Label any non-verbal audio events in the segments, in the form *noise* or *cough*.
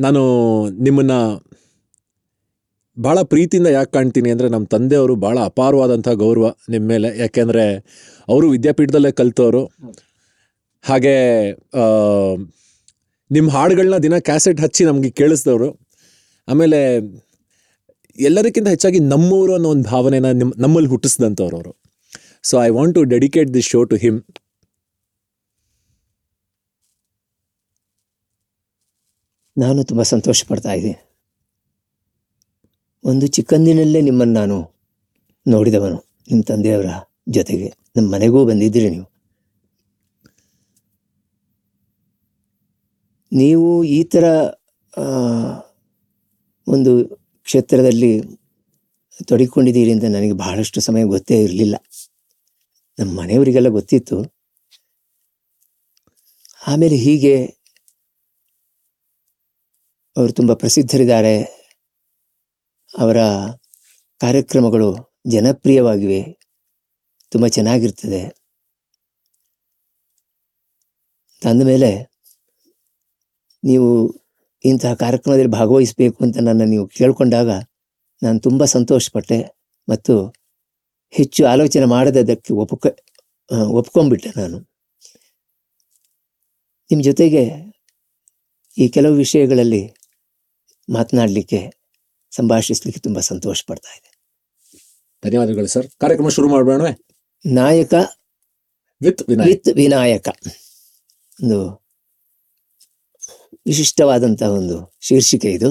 ನಾನು ನಿಮ್ಮನ್ನು ಭಾಳ ಪ್ರೀತಿಯಿಂದ ಯಾಕೆ ಕಾಣ್ತೀನಿ ಅಂದರೆ ನಮ್ಮ ತಂದೆಯವರು ಭಾಳ ಅಪಾರವಾದಂಥ ಗೌರವ ನಿಮ್ಮ ಮೇಲೆ. ಯಾಕೆಂದರೆ ಅವರು ವಿದ್ಯಾಪೀಠದಲ್ಲೇ ಕಲಿತವರು. ಹಾಗೆ ನಿಮ್ಮ ಹಾಡುಗಳನ್ನ ದಿನ ಕ್ಯಾಸೆಟ್ ಹಚ್ಚಿ ನಮಗೆ ಕೇಳಿಸ್ದವರು. ಆಮೇಲೆ ಎಲ್ಲದಕ್ಕಿಂತ ಹೆಚ್ಚಾಗಿ ನಮ್ಮವರು ಅನ್ನೋ ಒಂದು ಭಾವನೆನ ನಿಮ್ಮ ನಮ್ಮಲ್ಲಿ ಹುಟ್ಟಿಸಿದಂಥವ್ರು ಅವರು. So I want to dedicate this show to him ನಾನು ತುಂಬ ಸಂತೋಷ ಪಡ್ತಾ ಇದ್ದೀನಿ. ಒಂದು ಚಿಕ್ಕಂದಿನಲ್ಲೇ ನಿಮ್ಮನ್ನು ನಾನು ನೋಡಿದವನು. ನಿಮ್ಮ ತಂದೆಯವರ ಜೊತೆಗೆ ನಮ್ಮ ಮನೆಗೂ ಬಂದಿದ್ದೀರಿ ನೀವು. ನೀವು ಈ ಥರ ಒಂದು ಕ್ಷೇತ್ರದಲ್ಲಿ ತೊಡಗಿಕೊಂಡಿದ್ದೀರಿ ಅಂತ ನನಗೆ ಬಹಳಷ್ಟು ಸಮಯ ಗೊತ್ತೇ ಇರಲಿಲ್ಲ. ನಮ್ಮ ಮನೆಯವರಿಗೆಲ್ಲ ಗೊತ್ತಿತ್ತು. ಆಮೇಲೆ ಹೀಗೆ ಅವರು ತುಂಬ ಪ್ರಸಿದ್ಧರಿದ್ದಾರೆ. ಅವರ ಕಾರ್ಯಕ್ರಮಗಳು ಜನಪ್ರಿಯವಾಗಿವೆ. ತುಂಬ ಚೆನ್ನಾಗಿರ್ತದೆ. ಅಂದಮೇಲೆ ನೀವು ಇಂತಹ ಕಾರ್ಯಕ್ರಮದಲ್ಲಿ ಭಾಗವಹಿಸಬೇಕು ಅಂತ ನನ್ನ ನೀವು ಕೇಳಿಕೊಂಡಾಗ ನಾನು ತುಂಬ ಸಂತೋಷಪಟ್ಟೆ ಮತ್ತು ಹೆಚ್ಚು ಆಲೋಚನೆ ಮಾಡದಕ್ಕೆ ಒಪ್ಕ ಒಪ್ಕೊಂಡ್ಬಿಟ್ಟೆ ನಾನು. ನಿಮ್ಮ ಜೊತೆಗೆ ಈ ಕೆಲವು ವಿಷಯಗಳಲ್ಲಿ ಮಾತನಾಡಲಿಕ್ಕೆ ಸಂಭಾಷಿಸ್ಲಿಕ್ಕೆ ತುಂಬ ಸಂತೋಷ ಪಡ್ತಾ ಇದೆ ಧನ್ಯವಾದಗಳು ಸರ್. ಕಾರ್ಯಕ್ರಮ ಶುರು ಮಾಡಬೇಡ ನಾಯಕ ವಿತ್ ವಿತ್ ವಿನಾಯಕ. ಒಂದು ವಿಶಿಷ್ಟವಾದಂತಹ ಒಂದು ಶೀರ್ಷಿಕೆ ಇದು.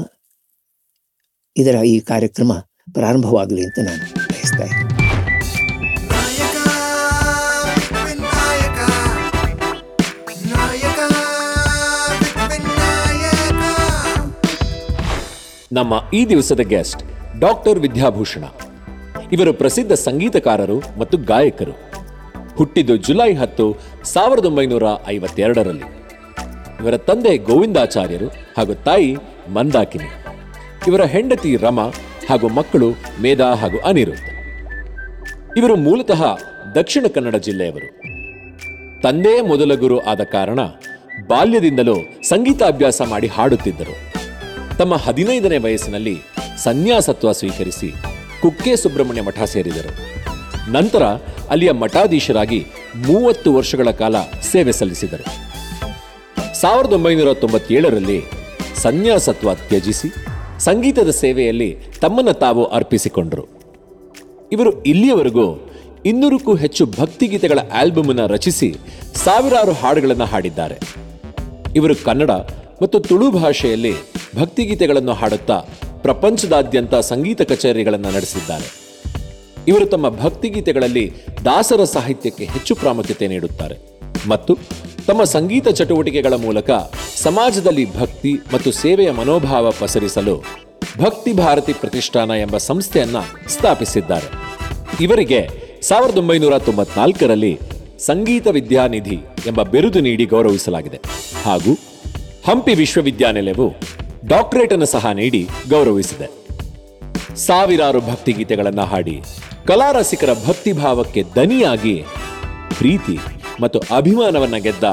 ಇದರ ಈ ಕಾರ್ಯಕ್ರಮ ಪ್ರಾರಂಭವಾಗಲಿ ಅಂತ ನಾನು ಬಯಸ್ತಾ ಇದ್ದೀನಿ. ನಮ್ಮ ಈ ದಿವಸದ ಗೆಸ್ಟ್ ಡಾಕ್ಟರ್ ವಿದ್ಯಾಭೂಷಣ. ಇವರು ಪ್ರಸಿದ್ಧ ಸಂಗೀತಕಾರರು ಮತ್ತು ಗಾಯಕರು. ಹುಟ್ಟಿದ್ದು ಜುಲೈ ಹತ್ತು, ಸಾವಿರದ ಒಂಬೈನೂರ ಐವತ್ತೆರಡರಲ್ಲಿ. ಇವರ ತಂದೆ ಗೋವಿಂದಾಚಾರ್ಯರು ಹಾಗೂ ತಾಯಿ ಮಂದಾಕಿನಿ. ಇವರ ಹೆಂಡತಿ ರಮಾ ಹಾಗೂ ಮಕ್ಕಳು ಮೇಧಾ ಹಾಗೂ ಅನಿರುದ್ಧ. ಇವರು ಮೂಲತಃ ದಕ್ಷಿಣ ಕನ್ನಡ ಜಿಲ್ಲೆಯವರು. ತಂದೆಯೇ ಮೊದಲ ಗುರು ಆದ ಕಾರಣ ಬಾಲ್ಯದಿಂದಲೂ ಸಂಗೀತಾಭ್ಯಾಸ ಮಾಡಿ ಹಾಡುತ್ತಿದ್ದರು. ತಮ್ಮ ಹದಿನೈದನೇ ವಯಸ್ಸಿನಲ್ಲಿ ಸನ್ಯಾಸತ್ವ ಸ್ವೀಕರಿಸಿ ಕುಕ್ಕೆ ಸುಬ್ರಹ್ಮಣ್ಯ ಮಠ ಸೇರಿದರು. ನಂತರ ಅಲ್ಲಿಯ ಮಠಾಧೀಶರಾಗಿ ಮೂವತ್ತು ವರ್ಷಗಳ ಕಾಲ ಸೇವೆ ಸಲ್ಲಿಸಿದರು. ಸಾವಿರದ ಒಂಬೈನೂರ ತೊಂಬತ್ತೇಳರಲ್ಲಿ ಸನ್ಯಾಸತ್ವ ತ್ಯಜಿಸಿ ಸಂಗೀತದ ಸೇವೆಯಲ್ಲಿ ತಮ್ಮನ್ನು ತಾವು ಅರ್ಪಿಸಿಕೊಂಡರು. ಇವರು ಇಲ್ಲಿಯವರೆಗೂ ಇನ್ನೂರಕ್ಕೂ ಹೆಚ್ಚು ಭಕ್ತಿಗೀತೆಗಳ ಆಲ್ಬಮ್ ಅನ್ನು ರಚಿಸಿ ಸಾವಿರಾರು ಹಾಡುಗಳನ್ನು ಹಾಡಿದ್ದಾರೆ. ಇವರು ಕನ್ನಡ ಮತ್ತು ತುಳು ಭಾಷೆಯಲ್ಲಿ ಭಕ್ತಿಗೀತೆಗಳನ್ನು ಹಾಡುತ್ತಾ ಪ್ರಪಂಚದಾದ್ಯಂತ ಸಂಗೀತ ಕಚೇರಿಗಳನ್ನು ನಡೆಸಿದ್ದಾರೆ. ಇವರು ತಮ್ಮ ಭಕ್ತಿಗೀತೆಗಳಲ್ಲಿ ದಾಸರ ಸಾಹಿತ್ಯಕ್ಕೆ ಹೆಚ್ಚು ಪ್ರಾಮುಖ್ಯತೆ ನೀಡುತ್ತಾರೆ ಮತ್ತು ತಮ್ಮ ಸಂಗೀತ ಚಟುವಟಿಕೆಗಳ ಮೂಲಕ ಸಮಾಜದಲ್ಲಿ ಭಕ್ತಿ ಮತ್ತು ಸೇವೆಯ ಮನೋಭಾವ ಪಸರಿಸಲು ಭಕ್ತಿ ಭಾರತಿ ಪ್ರತಿಷ್ಠಾನ ಎಂಬ ಸಂಸ್ಥೆಯನ್ನ ಸ್ಥಾಪಿಸಿದ್ದಾರೆ. ಇವರಿಗೆ ಸಾವಿರದ ಒಂಬೈನೂರ ತೊಂಬತ್ನಾಲ್ಕರಲ್ಲಿ ಸಂಗೀತ ವಿದ್ಯಾನಿಧಿ ಎಂಬ ಬಿರುದು ನೀಡಿ ಗೌರವಿಸಲಾಗಿದೆ. ಹಾಗೂ ಹಂಪಿ ವಿಶ್ವವಿದ್ಯಾನಿಲಯವು ಡಾಕ್ಟರೇಟ್ ಅನ್ನು ಸಹ ನೀಡಿ ಗೌರವಿಸಿದೆ. ಸಾವಿರಾರು ಭಕ್ತಿಗೀತೆಗಳನ್ನು ಹಾಡಿ ಕಲಾರಸಿಕರ ಭಕ್ತಿಭಾವಕ್ಕೆ ದನಿಯಾಗಿ ಪ್ರೀತಿ ಮತ್ತು ಅಭಿಮಾನವನ್ನ ಗೆದ್ದ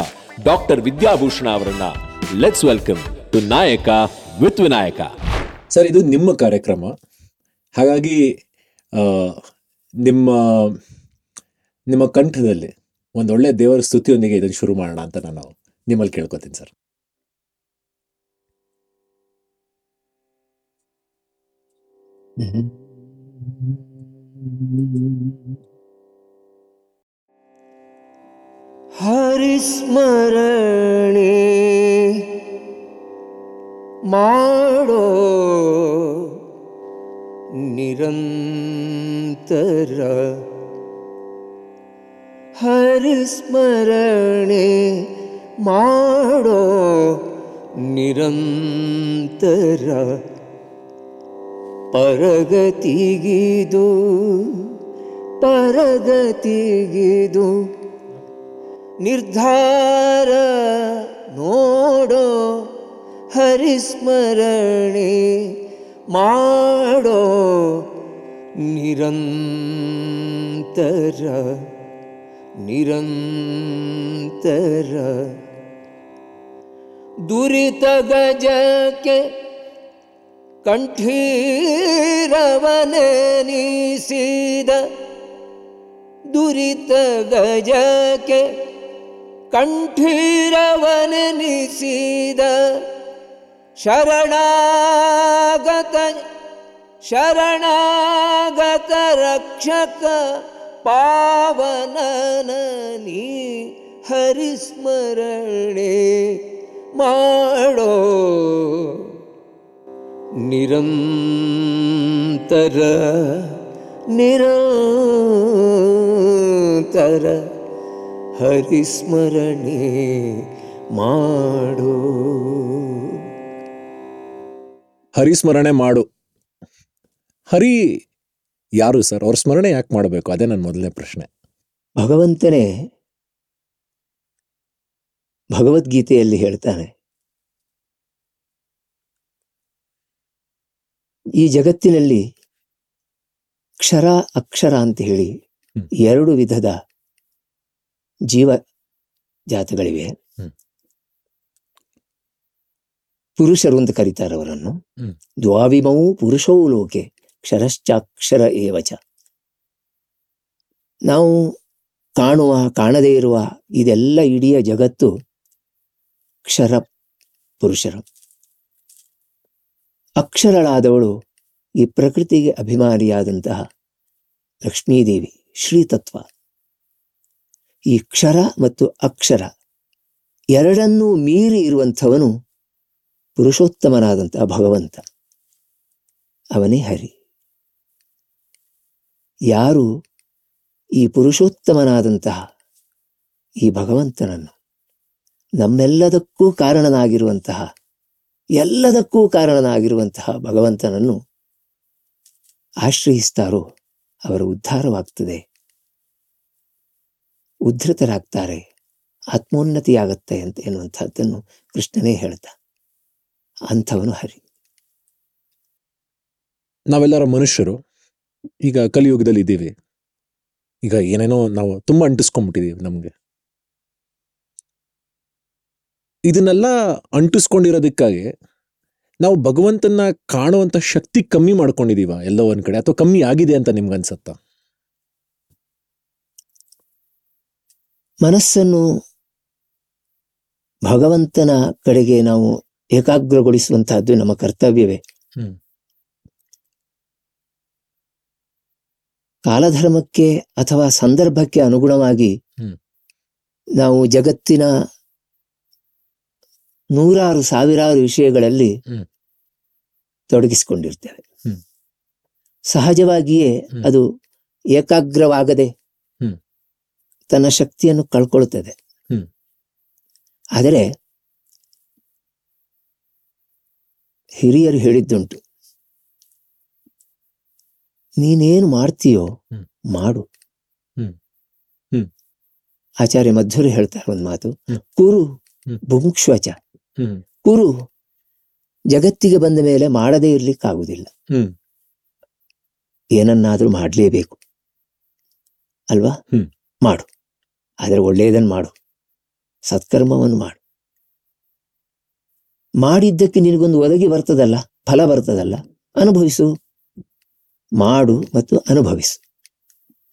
ಡಾಕ್ಟರ್ ವಿದ್ಯಾಭೂಷಣ ಅವರನ್ನ let's welcome to Nayaka with Vinayaka. Sir, ಇದು ನಿಮ್ಮ ಕಾರ್ಯಕ್ರಮ. ಹಾಗಾಗಿ ನಿಮ್ಮ ನಿಮ್ಮ ಕಂಠದಲ್ಲಿ ಒಂದೊಳ್ಳೆ ದೇವರ ಸ್ತುತಿಯೊಂದಿಗೆ ಇದನ್ನು ಶುರು ಮಾಡೋಣ ಅಂತ ನಾನು ನಿಮ್ಮಲ್ಲಿ ಕೇಳ್ಕೊತೀನಿ ಸರ್. हरिस्मरणे माडो निरन्तर हरिस्मरणे माडो निरन्तर ಪರಗತಿಗಿದು ಪರಗತಿಗಿದು. ನಿರ್ಧಾರ ನೋಡೋ ಹರಿಸ್ಮರಣೆ ಮಾಡೋ ನಿರಂತರ ನಿರಂತರ. ದುರಿತ ಗಜಕ್ಕೆ ಕಂಠೀರವನೆನಿಸಿದ ದುರಿತ ಗಜಕ್ಕೆ ಕಂಠೀರವನೆನಿಸಿದ ಶರಣಾಗತ ಶರಣಾಗತ ರಕ್ಷಕ ಪಾವನನ ಹರಿಸ್ಮರಣೆ ಮಾಡೋ ನಿರಂತರ ನಿರಂತರ ಹರಿಸ್ಮರಣೆ ಮಾಡು. ಹರಿಸ್ಮರಣೆ ಮಾಡು. ಹರಿ ಯಾರು ಸರ್? ಅವ್ರ ಸ್ಮರಣೆ ಯಾಕೆ ಮಾಡಬೇಕು? ಅದೇ ನನ್ನ ಮೊದಲನೇ ಪ್ರಶ್ನೆ. ಭಗವಂತನೇ ಭಗವದ್ಗೀತೆಯಲ್ಲಿ ಹೇಳ್ತಾನೆ ಈ ಜಗತ್ತಿನಲ್ಲಿ ಕ್ಷರ ಅಕ್ಷರ ಅಂತ ಹೇಳಿ ಎರಡು ವಿಧದ ಜೀವ ಜಾತಗಳಿವೆ. ಪುರುಷರು ಅಂತ ಕರೀತಾರೆ ಅವರನ್ನು. ದ್ವಾವಿಮೌ ಪುರುಷೌ ಲೋಕೆ ಕ್ಷರಶ್ಚಾಕ್ಷರ ಏವಚ. ನಾವು ಕಾಣುವ ಕಾಣದೇ ಇರುವ ಇದೆಲ್ಲ ಇಡೀ ಜಗತ್ತು ಕ್ಷರ ಪುರುಷರು. ಅಕ್ಷರಳಾದವಳು ಈ ಪ್ರಕೃತಿಗೆ ಅಭಿಮಾನಿಯಾದಂತಹ ಲಕ್ಷ್ಮೀದೇವಿ ಶ್ರೀತತ್ವ. ಈ ಕ್ಷರ ಮತ್ತು ಅಕ್ಷರ ಎರಡನ್ನೂ ಮೀರಿ ಇರುವಂಥವನು ಪುರುಷೋತ್ತಮನಾದಂತಹ ಭಗವಂತ. ಅವನೇ ಹರಿ. ಯಾರು ಈ ಪುರುಷೋತ್ತಮನಾದಂತಹ ಈ ಭಗವಂತನನ್ನು ನಮ್ಮೆಲ್ಲದಕ್ಕೂ ಕಾರಣನಾಗಿರುವಂತಹ ಎಲ್ಲದಕ್ಕೂ ಕಾರಣನಾಗಿರುವಂತಹ ಭಗವಂತನನ್ನು ಆಶ್ರಯಿಸ್ತಾರೋ ಅವರ ಉದ್ಧಾರವಾಗ್ತದೆ. ಉದ್ಧತರಾಗ್ತಾರೆ. ಆತ್ಮೋನ್ನತಿಯಾಗತ್ತೆ ಅಂತ ಎನ್ನುವಂಥದ್ದನ್ನು ಕೃಷ್ಣನೇ ಹೇಳ್ತ. ಅಂಥವನು ಹರಿ. ನಾವೆಲ್ಲರ ಮನುಷ್ಯರು ಈಗ ಕಲಿಯುಗದಲ್ಲಿ ಇದ್ದೀವಿ ಈಗ ಏನೇನೋ ನಾವು ತುಂಬಾ ಅಂಟಿಸ್ಕೊಂಡ್ಬಿಟ್ಟಿದೀವಿ ನಮಗೆ. ಇದನ್ನೆಲ್ಲ ಅಂಟಿಸ್ಕೊಂಡಿರೋದಕ್ಕಾಗಿ ನಾವು ಭಗವಂತನ ಕಾಣುವಂತ ಶಕ್ತಿ ಕಮ್ಮಿ ಮಾಡ್ಕೊಂಡಿದ್ದೀವ ಎಲ್ಲೋ ಒಂದು ಕಡೆ ಅಥವಾ ಕಮ್ಮಿ ಆಗಿದೆ ಅಂತ ನಿಮ್ಗೆ ಅನ್ಸತ್ತಾ ಮನಸ್ಸನ್ನು ಭಗವಂತನ ಕಡೆಗೆ ನಾವು ಏಕಾಗ್ರಗೊಳಿಸುವಂತಹದ್ದು ನಮ್ಮ ಕರ್ತವ್ಯವೇ. ಕಾಲಧರ್ಮಕ್ಕೆ ಅಥವಾ ಸಂದರ್ಭಕ್ಕೆ ಅನುಗುಣವಾಗಿ. ನಾವು ಜಗತ್ತಿನ ನೂರಾರು ಸಾವಿರಾರು ವಿಷಯಗಳಲ್ಲಿ. ತೊಡಗಿಸಿಕೊಂಡಿರ್ತೇವೆ ಹ್ಮ್. ಸಹಜವಾಗಿಯೇ ಅದು ಏಕಾಗ್ರವಾಗದೆ ಹ್ಮ್. ತನ್ನ ಶಕ್ತಿಯನ್ನು ಕಳ್ಕೊಳ್ತದೆ ಹ್ಮ್. ಆದರೆ ಹಿರಿಯರು ಹೇಳಿದ್ದುಂಟು ನೀನೇನು ಮಾಡ್ತೀಯೋ. ಮಾಡು. ಆಚಾರ್ಯ ಮಧ್ವರು ಹೇಳ್ತಾರೆ ಒಂದು ಮಾತು. ಕುರು ಹ್ಮ್. ಕುರು ಜಗತ್ತಿಗೆ ಬಂದ ಮೇಲೆ ಮಾಡದೇ ಇರ್ಲಿಕ್ಕಾಗುದಿಲ್ಲ ಹ್ಮ್. ಏನನ್ನಾದ್ರೂ ಮಾಡಲೇಬೇಕು. ಅಲ್ವಾ? ಹ್ಮ್. ಮಾಡು. ಆದರೆ ಒಳ್ಳೆಯದನ್ನು ಮಾಡು. ಸತ್ಕರ್ಮವನ್ನು ಮಾಡು. ಮಾಡಿದ್ದಕ್ಕೆ ನಿನಗೊಂದು ಒದಗಿ ಬರ್ತದಲ್ಲ ಫಲ ಬರ್ತದಲ್ಲ ಅನುಭವಿಸು. ಮಾಡು ಮತ್ತು ಅನುಭವಿಸು.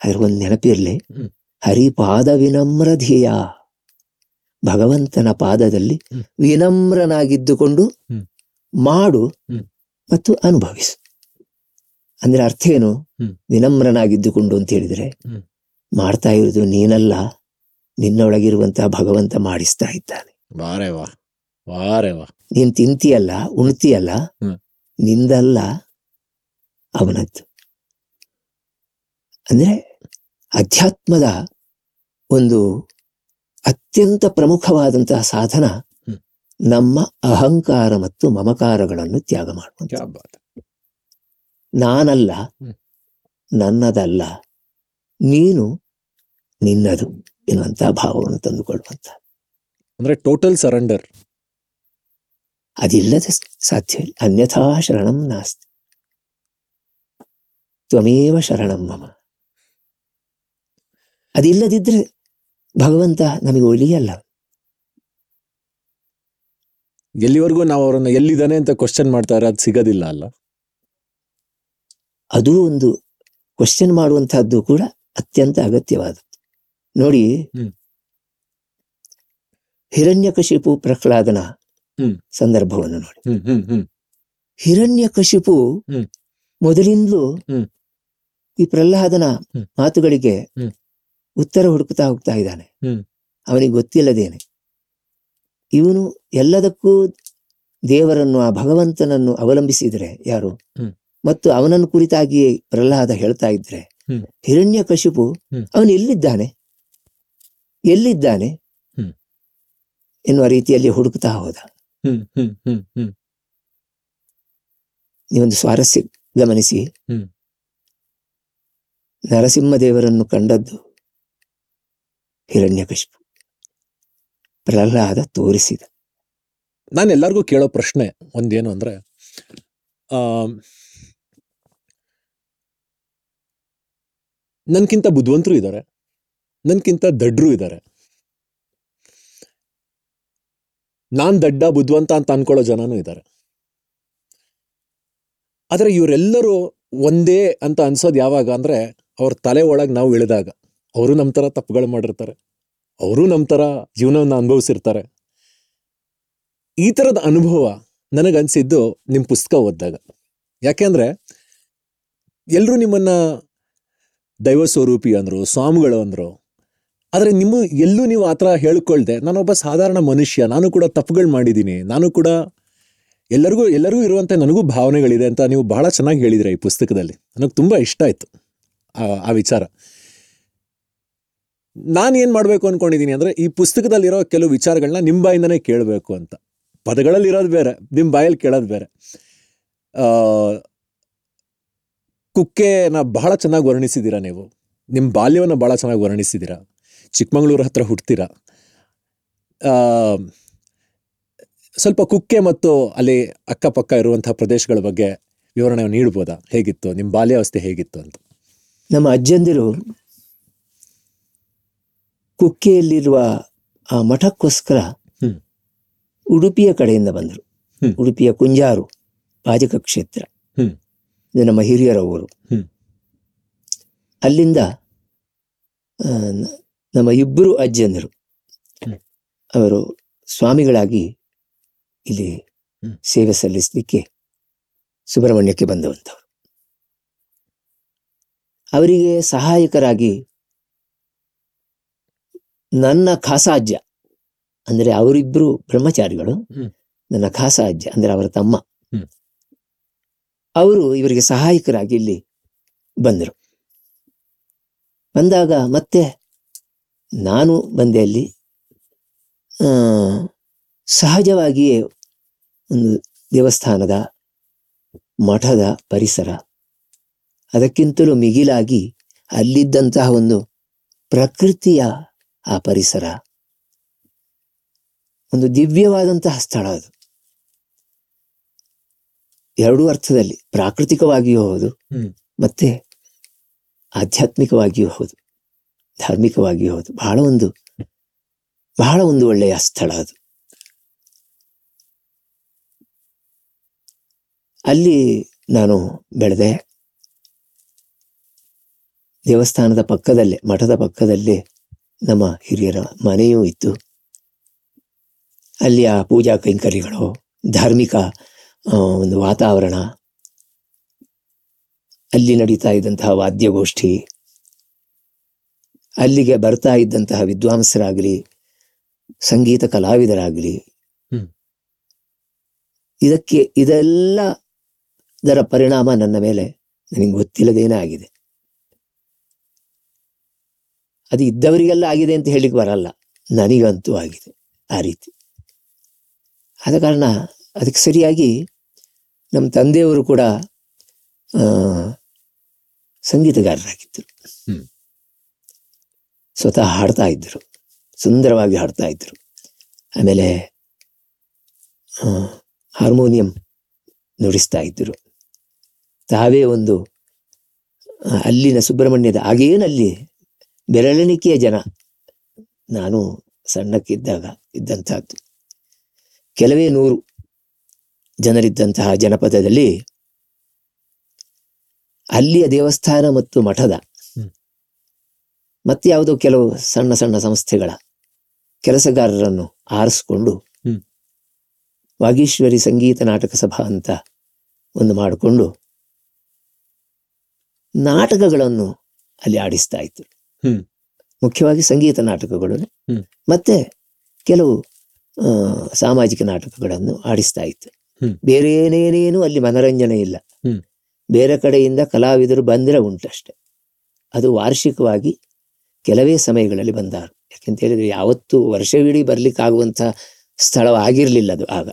ಅದ್ರ ಒಂದು ನೆನಪಿರ್ಲಿ. ಹರಿಪಾದ ವಿನಮ್ರ ಧ್ಯೇಯ. ಭಗವಂತನ ಪಾದದಲ್ಲಿ. ವಿನಮ್ರನಾಗಿದ್ದುಕೊಂಡು. ಮಾಡು. ಮತ್ತು ಅನುಭವಿಸು ಅಂದ್ರೆ ಅರ್ಥ ಏನು ವಿನಮ್ರನಾಗಿದ್ದುಕೊಂಡು ಅಂತ ಹೇಳಿದ್ರೆ. ಮಾಡ್ತಾ ಇರುವುದು ನೀನಲ್ಲ ನಿನ್ನೊಳಗಿರುವಂತಹ ಭಗವಂತ ಮಾಡಿಸ್ತಾ ಇದ್ದಾನೆ ನೀನ್ ತಿಂತೀಯಲ್ಲ ಉಣ್ತಿಯಲ್ಲ. ನಿಂದಲ್ಲ ಅವನದ್ದು ಅಂದ್ರೆ ಅಧ್ಯಾತ್ಮದ ಒಂದು ಅತ್ಯಂತ ಪ್ರಮುಖವಾದಂತಹ ಸಾಧನ ನಮ್ಮ ಅಹಂಕಾರ ಮತ್ತು ಮಮಕಾರಗಳನ್ನು ತ್ಯಾಗ ಮಾಡುವಂತ ನಾನಲ್ಲ ನನ್ನದಲ್ಲ ನೀನು ನಿನ್ನದು ಎನ್ನುವಂತಹ ಭಾವವನ್ನು ತಂದುಕೊಳ್ಳುವಂತ ಅಂದ್ರೆ ಟೋಟಲ್ ಸರೆಂಡರ್ ಅದಿಲ್ಲದೆ ಸಾಧ್ಯವಿಲ್ಲ ಅನ್ಯಥಾ ಶರಣಂ ನಾಸ್ತಿ. ತ್ವಮೇವ ಶರಣಂ ಮಮ. ಅದಿಲ್ಲದಿದ್ರೆ ಭಗವಂತ ನಮಗೆ ಒಲಿಯಲ್ಲ ಎಲ್ಲಿವರೆಗೂ ನಾವು ಅವರನ್ನು ಎಲ್ಲಿದ್ದಾನೆ ಅಂತ ಕ್ವಶನ್ ಮಾಡ್ತಾರೆ ಅದು ಸಿಗೋದಿಲ್ಲ ಅಲ್ಲ ಅದು ಒಂದು ಕ್ವಶನ್ ಮಾಡುವಂತಹದ್ದು ಕೂಡ ಅತ್ಯಂತ ಅಗತ್ಯವಾದದ್ದು ನೋಡಿ. ಹಿರಣ್ಯಕಶಿಪು ಪ್ರಹ್ಲಾದನ. ಸಂದರ್ಭವನ್ನು ನೋಡಿ ಹಿರಣ್ಯಕಶಿಪು. ಮೊದಲಿಂದಲೂ. ಈ ಪ್ರಹ್ಲಾದನ. ಮಾತುಗಳಿಗೆ. ಉತ್ತರ ಹುಡುಕ್ತಾ ಹೋಗ್ತಾ ಇದ್ದಾನೆ. ಅವನಿಗೆ ಗೊತ್ತಿಲ್ಲದೇನೆ. ಇವನು ಎಲ್ಲದಕ್ಕೂ ದೇವರನ್ನು ಆ ಭಗವಂತನನ್ನು ಅವಲಂಬಿಸಿದ್ರೆ ಯಾರು? ಮತ್ತು ಅವನನ್ನು ಕುರಿತಾಗಿಯೇ ಪ್ರಹ್ಲಾದ ಹೇಳ್ತಾ ಇದ್ರೆ ಹಿರಣ್ಯ ಕಶಿಪು ಅವನು ಎಲ್ಲಿದ್ದಾನೆ? ಎಲ್ಲಿದ್ದಾನೆ? ಹ್ಮ್. ಎನ್ನುವ ರೀತಿಯಲ್ಲಿ ಹುಡುಕ್ತಾ ಹೋದ. ಹ್ಮ್ ಹ್ಮ್ ಹ್ಮ್ ಹ್ಮ್. ನೀವೊಂದು ಸ್ವಾರಸ್ಯ ಗಮನಿಸಿ. ಹ್ಮ್. ನರಸಿಂಹದೇವರನ್ನು ಕಂಡದ್ದು ಹಿರಣ್ಯಕಶಿಪು ಪ್ರಹ್ಲಾದ ತೋರಿಸಿದ. ನಾನು ಎಲ್ಲರಿಗೂ ಕೇಳೋ ಪ್ರಶ್ನೆ ಒಂದೇನು ಅಂದ್ರೆ ನನ್ಕಿಂತ ಬುದ್ಧಿವಂತರು ಇದ್ದಾರೆ ನನ್ಕಿಂತ ದಡ್ರು ಇದ್ದಾರೆ ನಾನ್ ದಡ್ಡ, ಬುದ್ಧಿವಂತ ಅಂತ ಅನ್ಕೊಳ್ಳೋ ಜನನೂ ಇದ್ದಾರೆ ಆದ್ರೆ ಇವರೆಲ್ಲರೂ ಒಂದೇ ಅಂತ ಅನ್ಸೋದು ಯಾವಾಗ ಅಂದ್ರೆ, ಅವ್ರ ತಲೆ ಒಳಗೆ ನಾವು ಇಳಿದಾಗ. ಅವರು ನಮ್ಮ ಥರ ತಪ್ಪುಗಳು ಮಾಡಿರ್ತಾರೆ. ಅವರು ನಮ್ಮ ಥರ ಜೀವನವನ್ನು ಅನುಭವಿಸಿರ್ತಾರೆ. ಈ ಥರದ ಅನುಭವ ನನಗನ್ಸಿದ್ದು ನಿಮ್ಮ ಪುಸ್ತಕ ಓದಿದಾಗ. ಯಾಕೆಂದ್ರೆ ಎಲ್ಲರೂ ನಿಮ್ಮನ್ನ ದೈವ ಸ್ವರೂಪಿ ಅಂದರು, ಸ್ವಾಮಿಗಳು ಅಂದರು, ಆದರೆ ನಿಮ್ಮ, ಎಲ್ಲೂ ನೀವು ಆ ಥರ ಹೇಳ್ಕೊಳ್ದೆ, ನಾನೊಬ್ಬ ಸಾಧಾರಣ ಮನುಷ್ಯ, ನಾನು ಕೂಡ ತಪ್ಪುಗಳು ಮಾಡಿದ್ದೀನಿ ನಾನು ಕೂಡ ಎಲ್ಲರಿಗೂ ಎಲ್ಲರಿಗೂ ಇರುವಂಥ ನನಗೂ ಭಾವನೆಗಳಿದೆ ಅಂತ ನೀವು ಬಹಳ ಚೆನ್ನಾಗಿ ಹೇಳಿದ್ರಿ ಈ ಪುಸ್ತಕದಲ್ಲಿ. ನನಗೆ ತುಂಬ ಇಷ್ಟ ಆಯಿತು ಆ ವಿಚಾರ. ನಾನು ಏನು ಮಾಡಬೇಕು ಅಂದ್ಕೊಂಡಿದ್ದೀನಿ ಅಂದರೆ ಈ ಪುಸ್ತಕದಲ್ಲಿರೋ ಕೆಲವು ವಿಚಾರಗಳನ್ನ ನಿಮ್ಮ ಬಾಯಿಂದನೇ ಕೇಳಬೇಕು ಅಂತ. ಪದಗಳಲ್ಲಿ ಇರೋದು ಬೇರೆ ನಿಮ್ಮ ಬಾಯಲ್ಲಿ ಕೇಳೋದು ಬೇರೆ. ಕುಕ್ಕೆನ ಬಹಳ ಚೆನ್ನಾಗಿ ವರ್ಣಿಸಿದ್ದೀರಾ ನೀವು. ನಿಮ್ಮ ಬಾಲ್ಯವನ್ನು ಭಾಳ ಚೆನ್ನಾಗಿ ವರ್ಣಿಸಿದ್ದೀರಾ ಚಿಕ್ಕಮಗಳೂರು ಹತ್ರ ಹುಟ್ತೀರಾ. ಆ, ಸ್ವಲ್ಪ ಕುಕ್ಕೆ ಮತ್ತು ಅಲ್ಲಿ ಅಕ್ಕಪಕ್ಕ ಇರುವಂಥ ಪ್ರದೇಶಗಳ ಬಗ್ಗೆ ವಿವರಣೆ ನೀಡ್ಬೋದಾ? ಹೇಗಿತ್ತು? ನಿಮ್ಮ ಬಾಲ್ಯಾವಸ್ಥೆ ಹೇಗಿತ್ತು ಅಂತ. ನಮ್ಮ ಅಜ್ಜಂದಿರು ಕುಕ್ಕೆಯಲ್ಲಿರುವ ಆ ಮಠಕ್ಕೋಸ್ಕರ. ಉಡುಪಿಯ ಕಡೆಯಿಂದ ಬಂದರು. ಉಡುಪಿಯ ಕುಂಜಾರು ಪಾಜಕ ಕ್ಷೇತ್ರ. ಇದು ನಮ್ಮ ಹಿರಿಯರ ಊರು. ಅಲ್ಲಿಂದ ನಮ್ಮ ಇಬ್ಬರು ಅಜ್ಜಂದರು. ಅವರು ಸ್ವಾಮಿಗಳಾಗಿ ಇಲ್ಲಿ ಸೇವೆ ಸಲ್ಲಿಸಲಿಕ್ಕೆ ಸುಬ್ರಹ್ಮಣ್ಯಕ್ಕೆ ಬಂದವಂಥವ್ರು ಅವರಿಗೆ ಸಹಾಯಕರಾಗಿ ನನ್ನ ಖಾಸಾಜ್ಯ ಅಂದ್ರೆ ಅವರಿಬ್ಬರು ಬ್ರಹ್ಮಚಾರಿಗಳು ನನ್ನ ಖಾಸ ಅಂದ್ರೆ ಅಂದರೆ ಅವರ ತಮ್ಮ. ಅವರು ಇವರಿಗೆ ಸಹಾಯಕರಾಗಿ ಇಲ್ಲಿ ಬಂದರು. ಬಂದಾಗ ಮತ್ತೆ ನಾನು ಬಂದೆ ಅಲ್ಲಿ ಆ, ಸಹಜವಾಗಿಯೇ ಒಂದು ದೇವಸ್ಥಾನದ ಮಠದ ಪರಿಸರ ಅದಕ್ಕಿಂತಲೂ ಮಿಗಿಲಾಗಿ ಅಲ್ಲಿದ್ದಂತಹ ಒಂದು ಪ್ರಕೃತಿಯ ಆ ಪರಿಸರ. ಒಂದು ದಿವ್ಯವಾದಂತಹ ಸ್ಥಳ ಅದು. ಎರಡೂ ಅರ್ಥದಲ್ಲಿ ಪ್ರಾಕೃತಿಕವಾಗಿಯೂ ಹೌದು ಮತ್ತೆ ಆಧ್ಯಾತ್ಮಿಕವಾಗಿಯೂ ಹೌದು ಧಾರ್ಮಿಕವಾಗಿಯೂ ಹೌದು. ಬಹಳ ಒಂದು ಬಹಳ ಒಂದು ಒಳ್ಳೆಯ ಸ್ಥಳ ಅದು. ಅಲ್ಲಿ ನಾನು ಬೆಳೆದೆ. ದೇವಸ್ಥಾನದ ಪಕ್ಕದಲ್ಲೇ ಮಠದ ಪಕ್ಕದಲ್ಲೇ ನಮ್ಮ ಹಿರಿಯರ ಮನೆಯೂ ಇತ್ತು ಅಲ್ಲಿಯ ಪೂಜಾ ಕೈಂಕರ್ಯಗಳು ಧಾರ್ಮಿಕ ಒಂದು ವಾತಾವರಣ ಅಲ್ಲಿ ನಡೀತಾ ಇದ್ದಂತಹ ವಾದ್ಯಗೋಷ್ಠಿ ಅಲ್ಲಿಗೆ ಬರ್ತಾ ಇದ್ದಂತಹ ವಿದ್ವಾಂಸರಾಗಲಿ ಸಂಗೀತ ಕಲಾವಿದರಾಗಲಿ. ಇದಕ್ಕೆ ಇದೆಲ್ಲ ಇದರ ಪರಿಣಾಮ ನನ್ನ ಮೇಲೆ ನನಗೆ ಗೊತ್ತಿಲ್ಲದೇನೇ ಆಗಿದೆ ಅದು ಇದ್ದವರಿಗೆಲ್ಲ ಆಗಿದೆ ಅಂತ ಹೇಳಿಕ್ ಬರಲ್ಲ. ನನಗಂತೂ ಆಗಿದೆ ಆ ರೀತಿ. ಆದ ಕಾರಣ ಅದಕ್ಕೆ ಸರಿಯಾಗಿ ನಮ್ಮ ತಂದೆಯವರು ಕೂಡ ಆ, ಸಂಗೀತಗಾರರಾಗಿದ್ದರು. ಸ್ವತಃ ಹಾಡ್ತಾ ಇದ್ದರು. ಸುಂದರವಾಗಿ ಹಾಡ್ತಾ ಇದ್ದರು. ಆಮೇಲೆ ಹಾರ್ಮೋನಿಯಂ ನುಡಿಸ್ತಾ ಇದ್ದರು. ತಾವೇ ಒಂದು ಅಲ್ಲಿನ ಸುಬ್ರಹ್ಮಣ್ಯದ ಆಗೇನಲ್ಲಿ ಬೆರಳೆಣಿಕೆಯ ಜನ ನಾನು ಸಣ್ಣಕ್ಕಿದ್ದಾಗ ಇದ್ದಂಥದ್ದು ಕೆಲವೇ ನೂರು ಜನರಿದ್ದಂತಹ ಜನಪದದಲ್ಲಿ ಅಲ್ಲಿಯ ದೇವಸ್ಥಾನ ಮತ್ತು ಮಠದ. ಮತ್ತೆ ಯಾವುದೋ ಕೆಲವು ಸಣ್ಣ ಸಣ್ಣ ಸಂಸ್ಥೆಗಳ ಕೆಲಸಗಾರರನ್ನು ಆರಿಸ್ಕೊಂಡು. ವಾಗೀಶ್ವರಿ ಸಂಗೀತ ನಾಟಕ ಸಭಾ ಅಂತ ಒಂದು ಮಾಡಿಕೊಂಡು ನಾಟಕಗಳನ್ನು ಅಲ್ಲಿ ಆಡಿಸ್ತಾ ಹ್ಮ್. ಮುಖ್ಯವಾಗಿ ಸಂಗೀತ ನಾಟಕಗಳು. ಮತ್ತೆ ಕೆಲವು ಸಾಮಾಜಿಕ ನಾಟಕಗಳನ್ನು ಆಡಿಸ್ತಾ ಇತ್ತು. ಬೇರೆ ಏನೇನೇನು ಅಲ್ಲಿ ಮನರಂಜನೆ ಇಲ್ಲ. ಬೇರೆ ಕಡೆಯಿಂದ ಕಲಾವಿದರು ಬಂದರೆ ಉಂಟಷ್ಟೆ. ಅದು ವಾರ್ಷಿಕವಾಗಿ ಕೆಲವೇ ಸಮಯಗಳಲ್ಲಿ ಬಂದಾರು. ಯಾಕೆಂತ ಹೇಳಿದ್ರೆ ಯಾವತ್ತು ವರ್ಷವಿಡೀ ಬರ್ಲಿಕ್ಕಾಗುವಂತಹ ಸ್ಥಳವಾಗಿರಲಿಲ್ಲ ಅದು ಆಗ.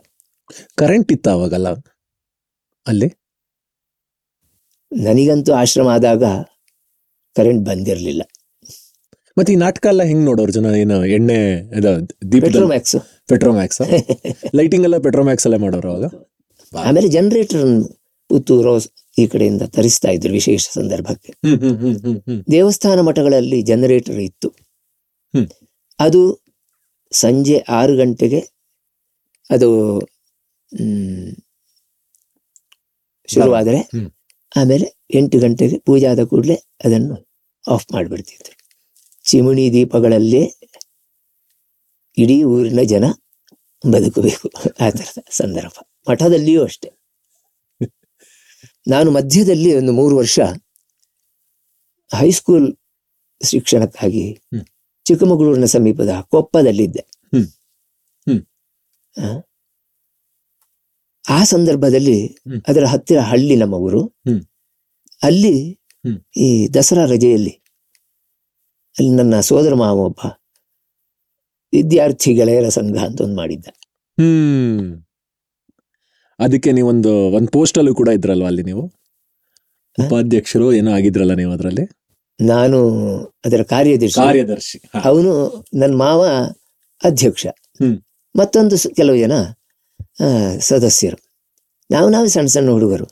ಕರೆಂಟ್ ಇತ್ತ ಅವಾಗಲ್ಲ ಅಲ್ಲಿ? ನನಗಂತೂ ಆಶ್ರಮ ಆದಾಗ ಕರೆಂಟ್ ಬಂದಿರಲಿಲ್ಲ. ಮತ್ತೆ ಈ ನಾಟಕ ಎಲ್ಲ ಹೆಂಗ್ ನೋಡೋರು ಜನ ಏನು ಎಣ್ಣೆ ಇದು ಪೆಟ್ರೋಮ್ಯಾಕ್ಸ್ ಪೆಟ್ರೋಮ್ಯಾಕ್ಸ್ ಲೈಟಿಂಗ್ ಎಲ್ಲ ಪೆಟ್ರೋಮ್ಯಾಕ್ಸ್ ಅಲ್ಲೇ ಮಾಡೋರು ಅವಾಗ? ಆಮೇಲೆ ಜನರೇಟರ್ ಪುತ್ತೂರು ಈ ಕಡೆಯಿಂದ ತರಿಸ್ತಾ ಇದ್ರು ವಿಶೇಷ ಸಂದರ್ಭಕ್ಕೆ. ದೇವಸ್ಥಾನ ಮಠಗಳಲ್ಲಿ ಜನರೇಟರ್ ಇತ್ತು. ಅದು ಸಂಜೆ ಆರು ಗಂಟೆಗೆ ಅದು ಶುರುವಾದರೆ ಆಮೇಲೆ ಎಂಟು ಗಂಟೆಗೆ ಪೂಜೆ ಆದ ಕೂಡಲೇ ಅದನ್ನು ಆಫ್ ಮಾಡಿಬಿಡ್ತಿದ್ರು. ಚಿಮಣಿ ದೀಪಗಳಲ್ಲೇ ಇಡೀ ಊರಿನ ಜನ ಬದುಕಬೇಕು ಆ ಥರದ ಸಂದರ್ಭ ಮಠದಲ್ಲಿಯೂ ಅಷ್ಟೇ ನಾನು ಮಧ್ಯದಲ್ಲಿ ಒಂದು ಮೂರು ವರ್ಷ ಹೈಸ್ಕೂಲ್ ಶಿಕ್ಷಣಕ್ಕಾಗಿ. ಚಿಕ್ಕಮಗಳೂರಿನ ಸಮೀಪದ ಕೊಪ್ಪದಲ್ಲಿದ್ದೆ. ಆ? ಸಂದರ್ಭದಲ್ಲಿ. ಅದರ ಹತ್ತಿರ ಹಳ್ಳಿ ನಮ್ಮ ಊರು. ಅಲ್ಲಿ. ಈ ದಸರಾ ರಜೆಯಲ್ಲಿ ಅಲ್ಲಿ ನನ್ನ ಸೋದರ ಮಾವ ಒಬ್ಬ ವಿದ್ಯಾರ್ಥಿ ಗೆಳೆಯರ ಸಂಘ ಅಂತ ಒಂದು ಮಾಡಿದ್ದ. ಹ್ಮ್. ಅದಕ್ಕೆ ನೀವೊಂದು ಒಂದ್ ಪೋಸ್ಟ್ ಅಲ್ಲೂ ಕೂಡ ಇದ್ರಲ್ವಾ ಅಲ್ಲಿ ನೀವು? ಉಪಾಧ್ಯಕ್ಷರು ಏನೋ ಆಗಿದ್ರಲ್ಲ ನೀವು ಅದರಲ್ಲಿ? ನಾನು ಅದರ ಕಾರ್ಯದರ್ಶಿ. ಕಾರ್ಯದರ್ಶಿ. ಅವನು ನನ್ನ ಮಾವ ಅಧ್ಯಕ್ಷ. ಹ್ಮ್. ಮತ್ತೊಂದು ಕೆಲವು ಜನ ಸದಸ್ಯರು. ನಾವು ನಾವೇ ಸಣ್ಣ ಸಣ್ಣ ಹುಡುಗರು.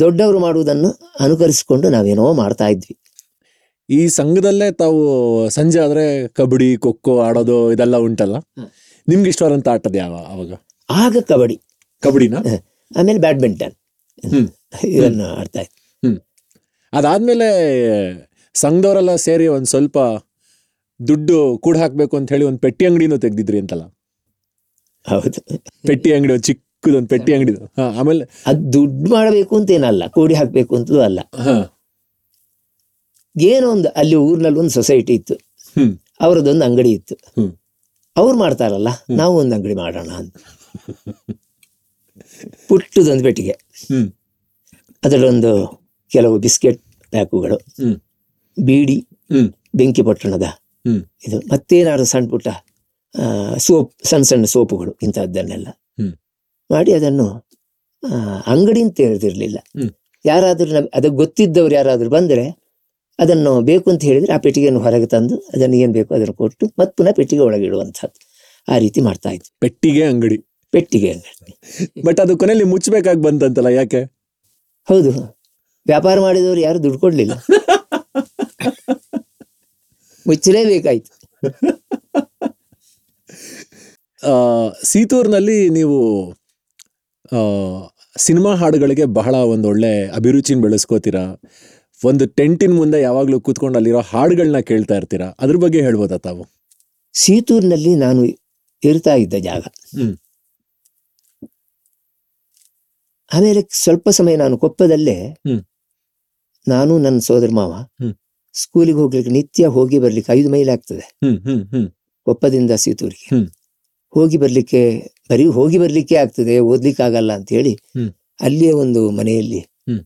ದೊಡ್ಡವರು ಮಾಡುವುದನ್ನು ಅನುಕರಿಸಿಕೊಂಡು ನಾವೇನೋ ಮಾಡ್ತಾ ಇದ್ವಿ. ಈ ಸಂಘದಲ್ಲೇ ತಾವು ಸಂಜೆ ಆದ್ರೆ ಕಬಡ್ಡಿ ಖೋಖೋ ಆಡೋದು ಇದೆಲ್ಲ ಉಂಟಲ್ಲ. ನಿಮ್ಗೆ ಇಷ್ಟವಾದಂತ ಆಟದ ಯಾವ ಅವಾಗ? ಆಗ ಕಬಡ್ಡಿ. ಕಬಡ್ಡಿನ? ಆಮೇಲೆ ಬ್ಯಾಡ್ಮಿಂಟನ್. ಇದನ್ನ ಆಡ್ತಾ ಇತ್ತು ಅದಾದ್ಮೇಲೆ ಸಂಘದವರೆಲ್ಲ ಸೇರಿ ಒಂದ್ ಸ್ವಲ್ಪ ದುಡ್ಡು ಕೂಡ ಹಾಕ್ಬೇಕು ಅಂತ ಹೇಳಿ ಒಂದ್ ಪೆಟ್ಟಿ ಅಂಗಡಿನೂ ತೆಗ್ದಿದ್ರಿ ಅಂತಲ್ಲ? ಹೌದು. ಪೆಟ್ಟಿ ಅಂಗಡಿ ಒಂದು ಚಿಕ್ಕದೊಂದು ಪೆಟ್ಟಿ ಅಂಗಡಿ. ಆಮೇಲೆ ಅದು ದುಡ್ಡು ಮಾಡಬೇಕು ಅಂತ ಏನಲ್ಲ ಕೂಡಿ ಹಾಕ್ಬೇಕು ಅಂತಲೂ ಅಲ್ಲ. ಹಾ. ಏನೋ ಒಂದು ಅಲ್ಲಿ ಊರಿನಲ್ಲಿ ಒಂದು ಸೊಸೈಟಿ ಇತ್ತು. ಅವರದೊಂದು ಅಂಗಡಿ ಇತ್ತು. ಅವ್ರು ಮಾಡ್ತಾರಲ್ಲ ನಾವು ಒಂದು ಅಂಗಡಿ ಮಾಡೋಣ ಅಂತ. ಪುಟ್ಟದೊಂದು ಪೆಟ್ಟಿಗೆ. ಅದರೊಂದು ಕೆಲವು ಬಿಸ್ಕೆಟ್ ಪ್ಯಾಕುಗಳು. ಬೀಡಿ. ಬೆಂಕಿ ಪೊಟ್ಟಣದ. ಇದು ಮತ್ತೇನಾದ್ರು ಸಣ್ಣ ಪುಟ್ಟ ಸೋಪ್ ಸಣ್ಣ ಸಣ್ಣ ಸೋಪುಗಳು ಇಂಥದ್ದನ್ನೆಲ್ಲ. ಮಾಡಿ ಅದನ್ನು ಅಂಗಡಿ ಅಂತ ಹೇಳ್ತಿರ್ಲಿಲ್ಲ ಯಾರಾದರೂ ಯಾರಾದ್ರೂ ಅದಕ್ಕೆ ಗೊತ್ತಿದ್ದವ್ರು ಯಾರಾದರೂ ಬಂದ್ರೆ ಅದನ್ನು ಬೇಕು ಅಂತ ಹೇಳಿದರೆ ಆ ಪೆಟ್ಟಿಗೆಯನ್ನು ಹೊರಗೆ ತಂದು ಅದನ್ನು ಏನು ಬೇಕು ಅದನ್ನು ಕೊಟ್ಟು ಮತ್ತೆ ಪುನಃ ಪೆಟ್ಟಿಗೆ ಒಳಗೆ ಇಡುವಂಥದ್ದು. ಆ ರೀತಿ ಮಾಡ್ತಾ ಇದ್ವಿ. ಪೆಟ್ಟಿಗೆ ಅಂಗಡಿ. ಪೆಟ್ಟಿಗೆ ಅಂಗಡಿ. ಬಟ್ ಅದು ಕೊನೆಯಲ್ಲಿ ಮುಚ್ಚಬೇಕಾಗಿ ಬಂತಂತಲ್ಲ ಯಾಕೆ? ಹೌದು. ವ್ಯಾಪಾರ ಮಾಡಿದವರು ಯಾರು ದುಡ್ಡು ಕೊಡಲಿಲ್ಲ. ಮುಚ್ಚಲೇಬೇಕಾಯ್ತು. ಸೀತೂರ್ನಲ್ಲಿ ನೀವು ಸಿನಿಮಾ ಹಾಡುಗಳಿಗೆ ಬಹಳ ಒಂದು ಒಳ್ಳೆ ಅಭಿರುಚಿನ ಬೆಳೆಸ್ಕೋತೀರಾ? ಒಂದು ಟೆಂಟಿನ ಮುಂದೆ ಯಾವಾಗಲೂ ಕೂತ್ಕೊಂಡು ಅಲ್ಲಿರೋ ಹಾಡುಗಳನ್ನ ಕೇಳ್ತಾ ಇರ್ತೀರಾ ಅದ್ರ ಬಗ್ಗೆ ಹೇಳ್ಬೋದಾ ತಾವು ಸೀತೂರಿನಲ್ಲಿ ನಾನು ಇರ್ತಾ ಇದ್ದ ಜಾಗ ಹ್ಮ್. ಆಮೇಲೆ ಸ್ವಲ್ಪ ಸಮಯ ನಾನು ಕೊಪ್ಪದಲ್ಲೇ. ನಾನು ನನ್ನ ಸೋದರ ಮಾವ. ಸ್ಕೂಲಿಗೆ ಹೋಗ್ಲಿಕ್ಕೆ ನಿತ್ಯ ಹೋಗಿ ಬರ್ಲಿಕ್ಕೆ ಐದು ಮೈಲ್ ಆಗ್ತದೆ ಕೊಪ್ಪದಿಂದ ಸೀತೂರಿಗೆ. ಹೋಗಿ ಬರ್ಲಿಕ್ಕೆ ಬರೀ ಹೋಗಿ ಬರ್ಲಿಕ್ಕೆ ಆಗ್ತದೆ ಓದ್ಲಿಕ್ಕೆ ಆಗಲ್ಲ ಅಂತ ಹೇಳಿ. ಅಲ್ಲಿಯೇ ಒಂದು ಮನೆಯಲ್ಲಿ ಹ್ಮ್.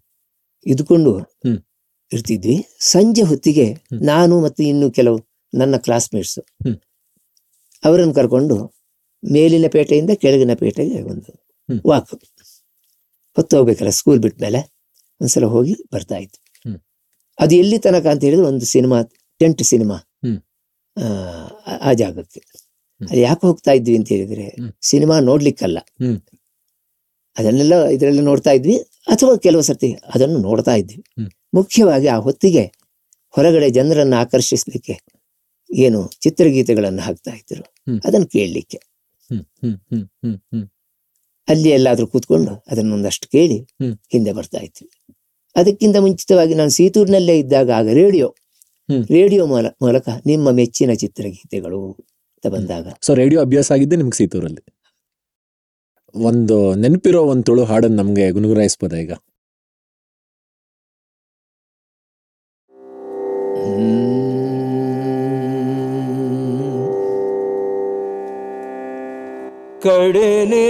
ಇದ್ಕೊಂಡು ಹ್ಮ್. ಇರ್ತಿದ್ವಿ ಸಂಜೆ ಹೊತ್ತಿಗೆ ನಾನು ಮತ್ತು ಇನ್ನು ಕೆಲವು ನನ್ನ ಕ್ಲಾಸ್ಮೇಟ್ಸು. ಅವರನ್ನು ಕರ್ಕೊಂಡು ಮೇಲಿನ ಪೇಟೆಯಿಂದ ಕೆಳಗಿನ ಪೇಟೆಗೆ ಒಂದು. ವಾಕ್ ಹೊತ್ತು ಹೋಗ್ಬೇಕಲ್ಲ ಸ್ಕೂಲ್ ಬಿಟ್ಟ ಮೇಲೆ ಒಂದ್ಸಲ ಹೋಗಿ ಬರ್ತಾ ಇತ್ತು. ಅದು ಎಲ್ಲಿ ತನಕ ಅಂತ ಹೇಳಿದ್ರೆ ಒಂದು ಸಿನಿಮಾ ಟೆಂಟ್ ಸಿನಿಮಾ. ಆ, ಜಾಗಕ್ಕೆ ಅಲ್ಲಿ ಯಾಕೆ ಹೋಗ್ತಾ ಇದ್ವಿ ಅಂತ ಹೇಳಿದ್ರೆ. ಸಿನಿಮಾ ನೋಡ್ಲಿಕ್ಕಲ್ಲ. ಅದನ್ನೆಲ್ಲ ಇದರಲ್ಲಿ ನೋಡ್ತಾ ಇದ್ವಿ ಅಥವಾ ಕೆಲವು ಸರ್ತಿ ಅದನ್ನು ನೋಡ್ತಾ ಇದ್ವಿ. ಮುಖ್ಯವಾಗಿ ಆ ಹೊತ್ತಿಗೆ ಹೊರಗಡೆ ಜನರನ್ನು ಆಕರ್ಷಿಸ್ಲಿಕ್ಕೆ ಏನು ಚಿತ್ರಗೀತೆಗಳನ್ನು ಹಾಕ್ತಾ ಇದ್ರು. ಅದನ್ನು ಕೇಳಲಿಕ್ಕೆ. ಅಲ್ಲಿ ಎಲ್ಲಾದರೂ ಕೂತ್ಕೊಂಡು ಅದನ್ನೊಂದಷ್ಟು ಕೇಳಿ. ಹಿಂದೆ ಬರ್ತಾ ಇದ್ವಿ. ಅದಕ್ಕಿಂತ ಮುಂಚಿತವಾಗಿ ನಾನು ಸೀತೂರಿನಲ್ಲೇ ಇದ್ದಾಗ ಆಗ ರೇಡಿಯೋ. ರೇಡಿಯೋ ಮೂಲ ಮೂಲಕ ನಿಮ್ಮ ಮೆಚ್ಚಿನ ಚಿತ್ರಗೀತೆಗಳು ಅಂತ ಬಂದಾಗ. ಸೊ ರೇಡಿಯೋ ಅಭ್ಯಾಸ ಆಗಿದ್ದೆ ನಿಮ್ಗೆ ಸೀತೂರಲ್ಲಿ? ಒಂದು ನೆನಪಿರೋ ಒಂದು ತುಳು ಹಾಡನ್ನು ನಮಗೆ ಗುಣಗುರಾಯಿಸ್ಬೋದಾ ಈಗ? ಕಡನೆ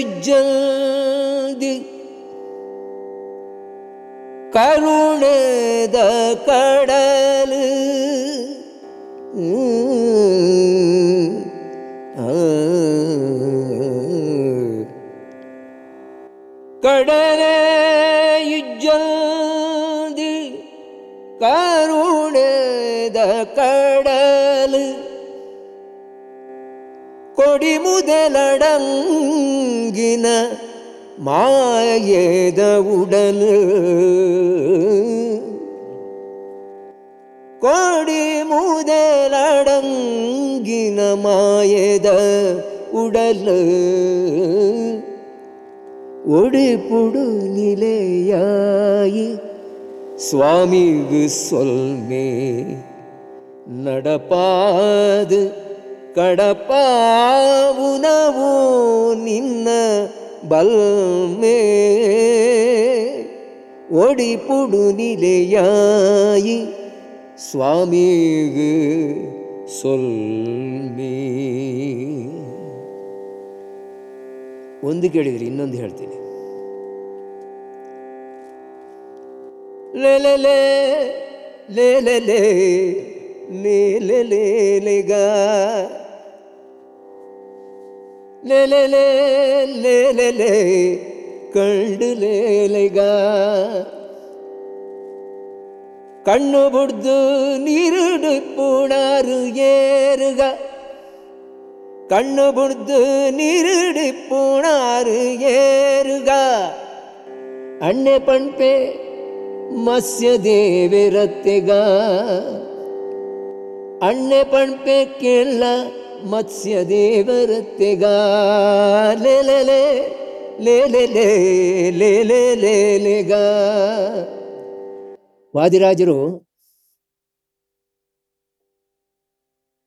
ಇಜ್ಜಲ್ದಿ ಕರುಣದ மயங்கின மாயேத உடல். கோடி மூதலடங்கின மாயேத உடல். ஒடிப்புடு நிலையாயி சுவாமிகு சொல்மே நடப்பாது கடப்பாவுனவோ ನಿನ್ನ ಬಲ್ಮೇ ಒಡಿಪುಡು ನಿಲೆಯಾಯಿ ಸ್ವಾಮಿಗೆ ಸೊಲ್ಮೇ ಒಂದು ಕೇಳಿದ್ರಿ ಇನ್ನೊಂದು ಹೇಳ್ತೀನಿ ಲೇಲೆ ಲೇಲೆ ಲೇಲೆ ಲೇಲೆಗ ಲೇಲೆ ಲೇಲೆ ಕಂಡು ಲೇಲೆಗ ಕಣ್ಣು ಬುಡ್ದು ನೀರುಡು ಪುಣಾರು ಏರುಗ கண்ணு புடுத்து நீருடி போனாரு ஏறுக அண்ணே பண்பே மத்ய தேவிரத்திக ಅಣ್ಣೆ ಪಣ್ಪೆ ಕೇಳ ಮತ್ಸ್ಯ ದೇವರತ್ತೆಗ ಲೇಲೆ ಲೇಲೆ ಲೇಲೆ ಲೇಲೆಗ ವಾದಿರಾಜರು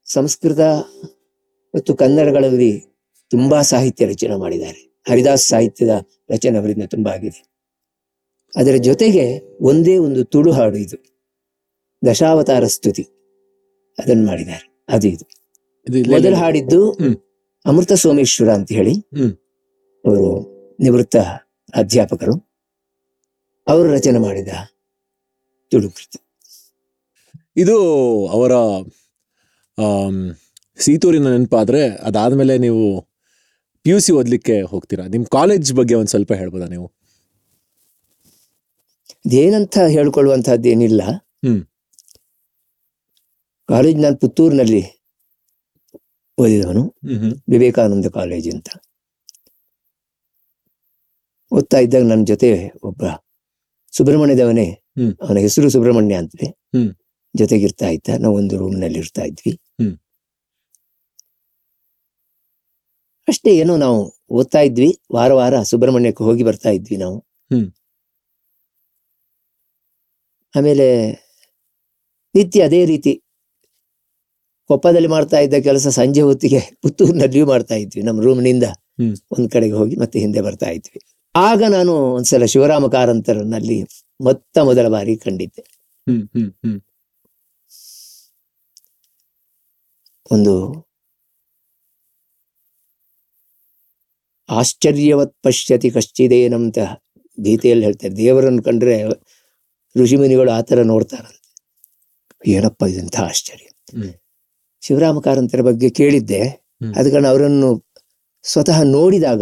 ಸಂಸ್ಕೃತ ಮತ್ತು ಕನ್ನಡಗಳಲ್ಲಿ ತುಂಬಾ ಸಾಹಿತ್ಯ ರಚನೆ ಮಾಡಿದ್ದಾರೆ ಹರಿದಾಸ್ ಸಾಹಿತ್ಯದ ರಚನೆ ಅವರಿಂದ ತುಂಬಾ ಆಗಿದೆ ಅದರ ಜೊತೆಗೆ ಒಂದೇ ಒಂದು ತುಳು ಹಾಡು ಇದು ದಶಾವತಾರ ಸ್ತುತಿ ಅದನ್ನು ಮಾಡಿದ್ದಾರೆ ಅದು ಇದು ಮೊದಲು ಹಾಡಿದ್ದು ಹ್ಮ್. ಅಮೃತ ಸೋಮೇಶ್ವರ ಅಂತ ಹೇಳಿ ಹ್ಮ್. ಅವರು ನಿವೃತ್ತ ಅಧ್ಯಾಪಕರು ಅವರು ರಚನೆ ಮಾಡಿದ ತುಳು ಕೃತಿ ಇದು ಅವರ ಸೀತೂರಿನ ನೆನಪಾದ್ರೆ ಅದಾದ್ಮೇಲೆ ನೀವು ಪಿ ಯು ಸಿ ಓದ್ಲಿಕ್ಕೆ ಹೋಗ್ತೀರಾ ನಿಮ್ ಕಾಲೇಜ್ ಬಗ್ಗೆ ಒಂದು ಸ್ವಲ್ಪ ಹೇಳ್ಬೋದಾ ನೀವು ಏನಂತ ಹೇಳ್ಕೊಳ್ಳುವಂತಹದ್ದೇನಿಲ್ಲ ಹ್ಮ್. ಕಾಲೇಜ್ ನಾನು ಪುತ್ತೂರಿನಲ್ಲಿ ಓದಿದವನು. ವಿವೇಕಾನಂದ ಕಾಲೇಜ್ ಅಂತ. ಓದ್ತಾ ಇದ್ದಾಗ ನನ್ನ ಜೊತೆ ಒಬ್ಬ ಸುಬ್ರಹ್ಮಣ್ಯದವನೇ. ಹ್ಮ್. ಅವನ ಹೆಸರು ಸುಬ್ರಹ್ಮಣ್ಯ ಅಂತಲೇ. ಜೊತೆಗಿರ್ತಾ ಇದ್ದ. ನಾವು ಒಂದು ರೂಮ್ನಲ್ಲಿ ಇರ್ತಾ ಇದ್ವಿ. ಅಷ್ಟೇ ಏನೋ ನಾವು ಓದ್ತಾ ಇದ್ವಿ. ವಾರ ವಾರ ಸುಬ್ರಹ್ಮಣ್ಯಕ್ಕೆ ಹೋಗಿ ಬರ್ತಾ ಇದ್ವಿ ನಾವು. ಹ್ಮ್. ಆಮೇಲೆ ನಿತ್ಯ ಅದೇ ರೀತಿ ಕೊಪ್ಪದಲ್ಲಿ ಮಾಡ್ತಾ ಇದ್ದ ಕೆಲಸ ಸಂಜೆ ಹೊತ್ತಿಗೆ ಪುತ್ತೂರಿನಲ್ಲಿಯೂ ಮಾಡ್ತಾ ಇದ್ವಿ ನಮ್ಮ ರೂಮ್ನಿಂದ. ಒಂದ್ ಕಡೆಗೆ ಹೋಗಿ ಮತ್ತೆ ಹಿಂದೆ ಬರ್ತಾ ಇದ್ವಿ. ಆಗ ನಾನು ಒಂದ್ಸಲ ಶಿವರಾಮ ಕಾರಂತರನಲ್ಲಿ ಮೊತ್ತ ಮೊದಲ ಬಾರಿ ಕಂಡಿದ್ದೆ. ಒಂದು ಆಶ್ಚರ್ಯವತ್ ಪಶ್ಯತಿ ಕಶ್ಚಿದೇನಂತ ಗೀತೆಯಲ್ಲಿ ಹೇಳ್ತಾರೆ ದೇವರನ್ನು ಕಂಡ್ರೆ ಋಷಿಮುನಿಗಳು ಆತರ ಥರ ನೋಡ್ತಾರಂತೆ. ಏನಪ್ಪ ಇದಂತ ಆಶ್ಚರ್ಯ. ಶಿವರಾಮ ಕಾರಂತರ ಬಗ್ಗೆ ಕೇಳಿದ್ದೆ. ಹ್ಮ್. ಅದ ಕಾರಣ ಅವರನ್ನು ಸ್ವತಃ ನೋಡಿದಾಗ.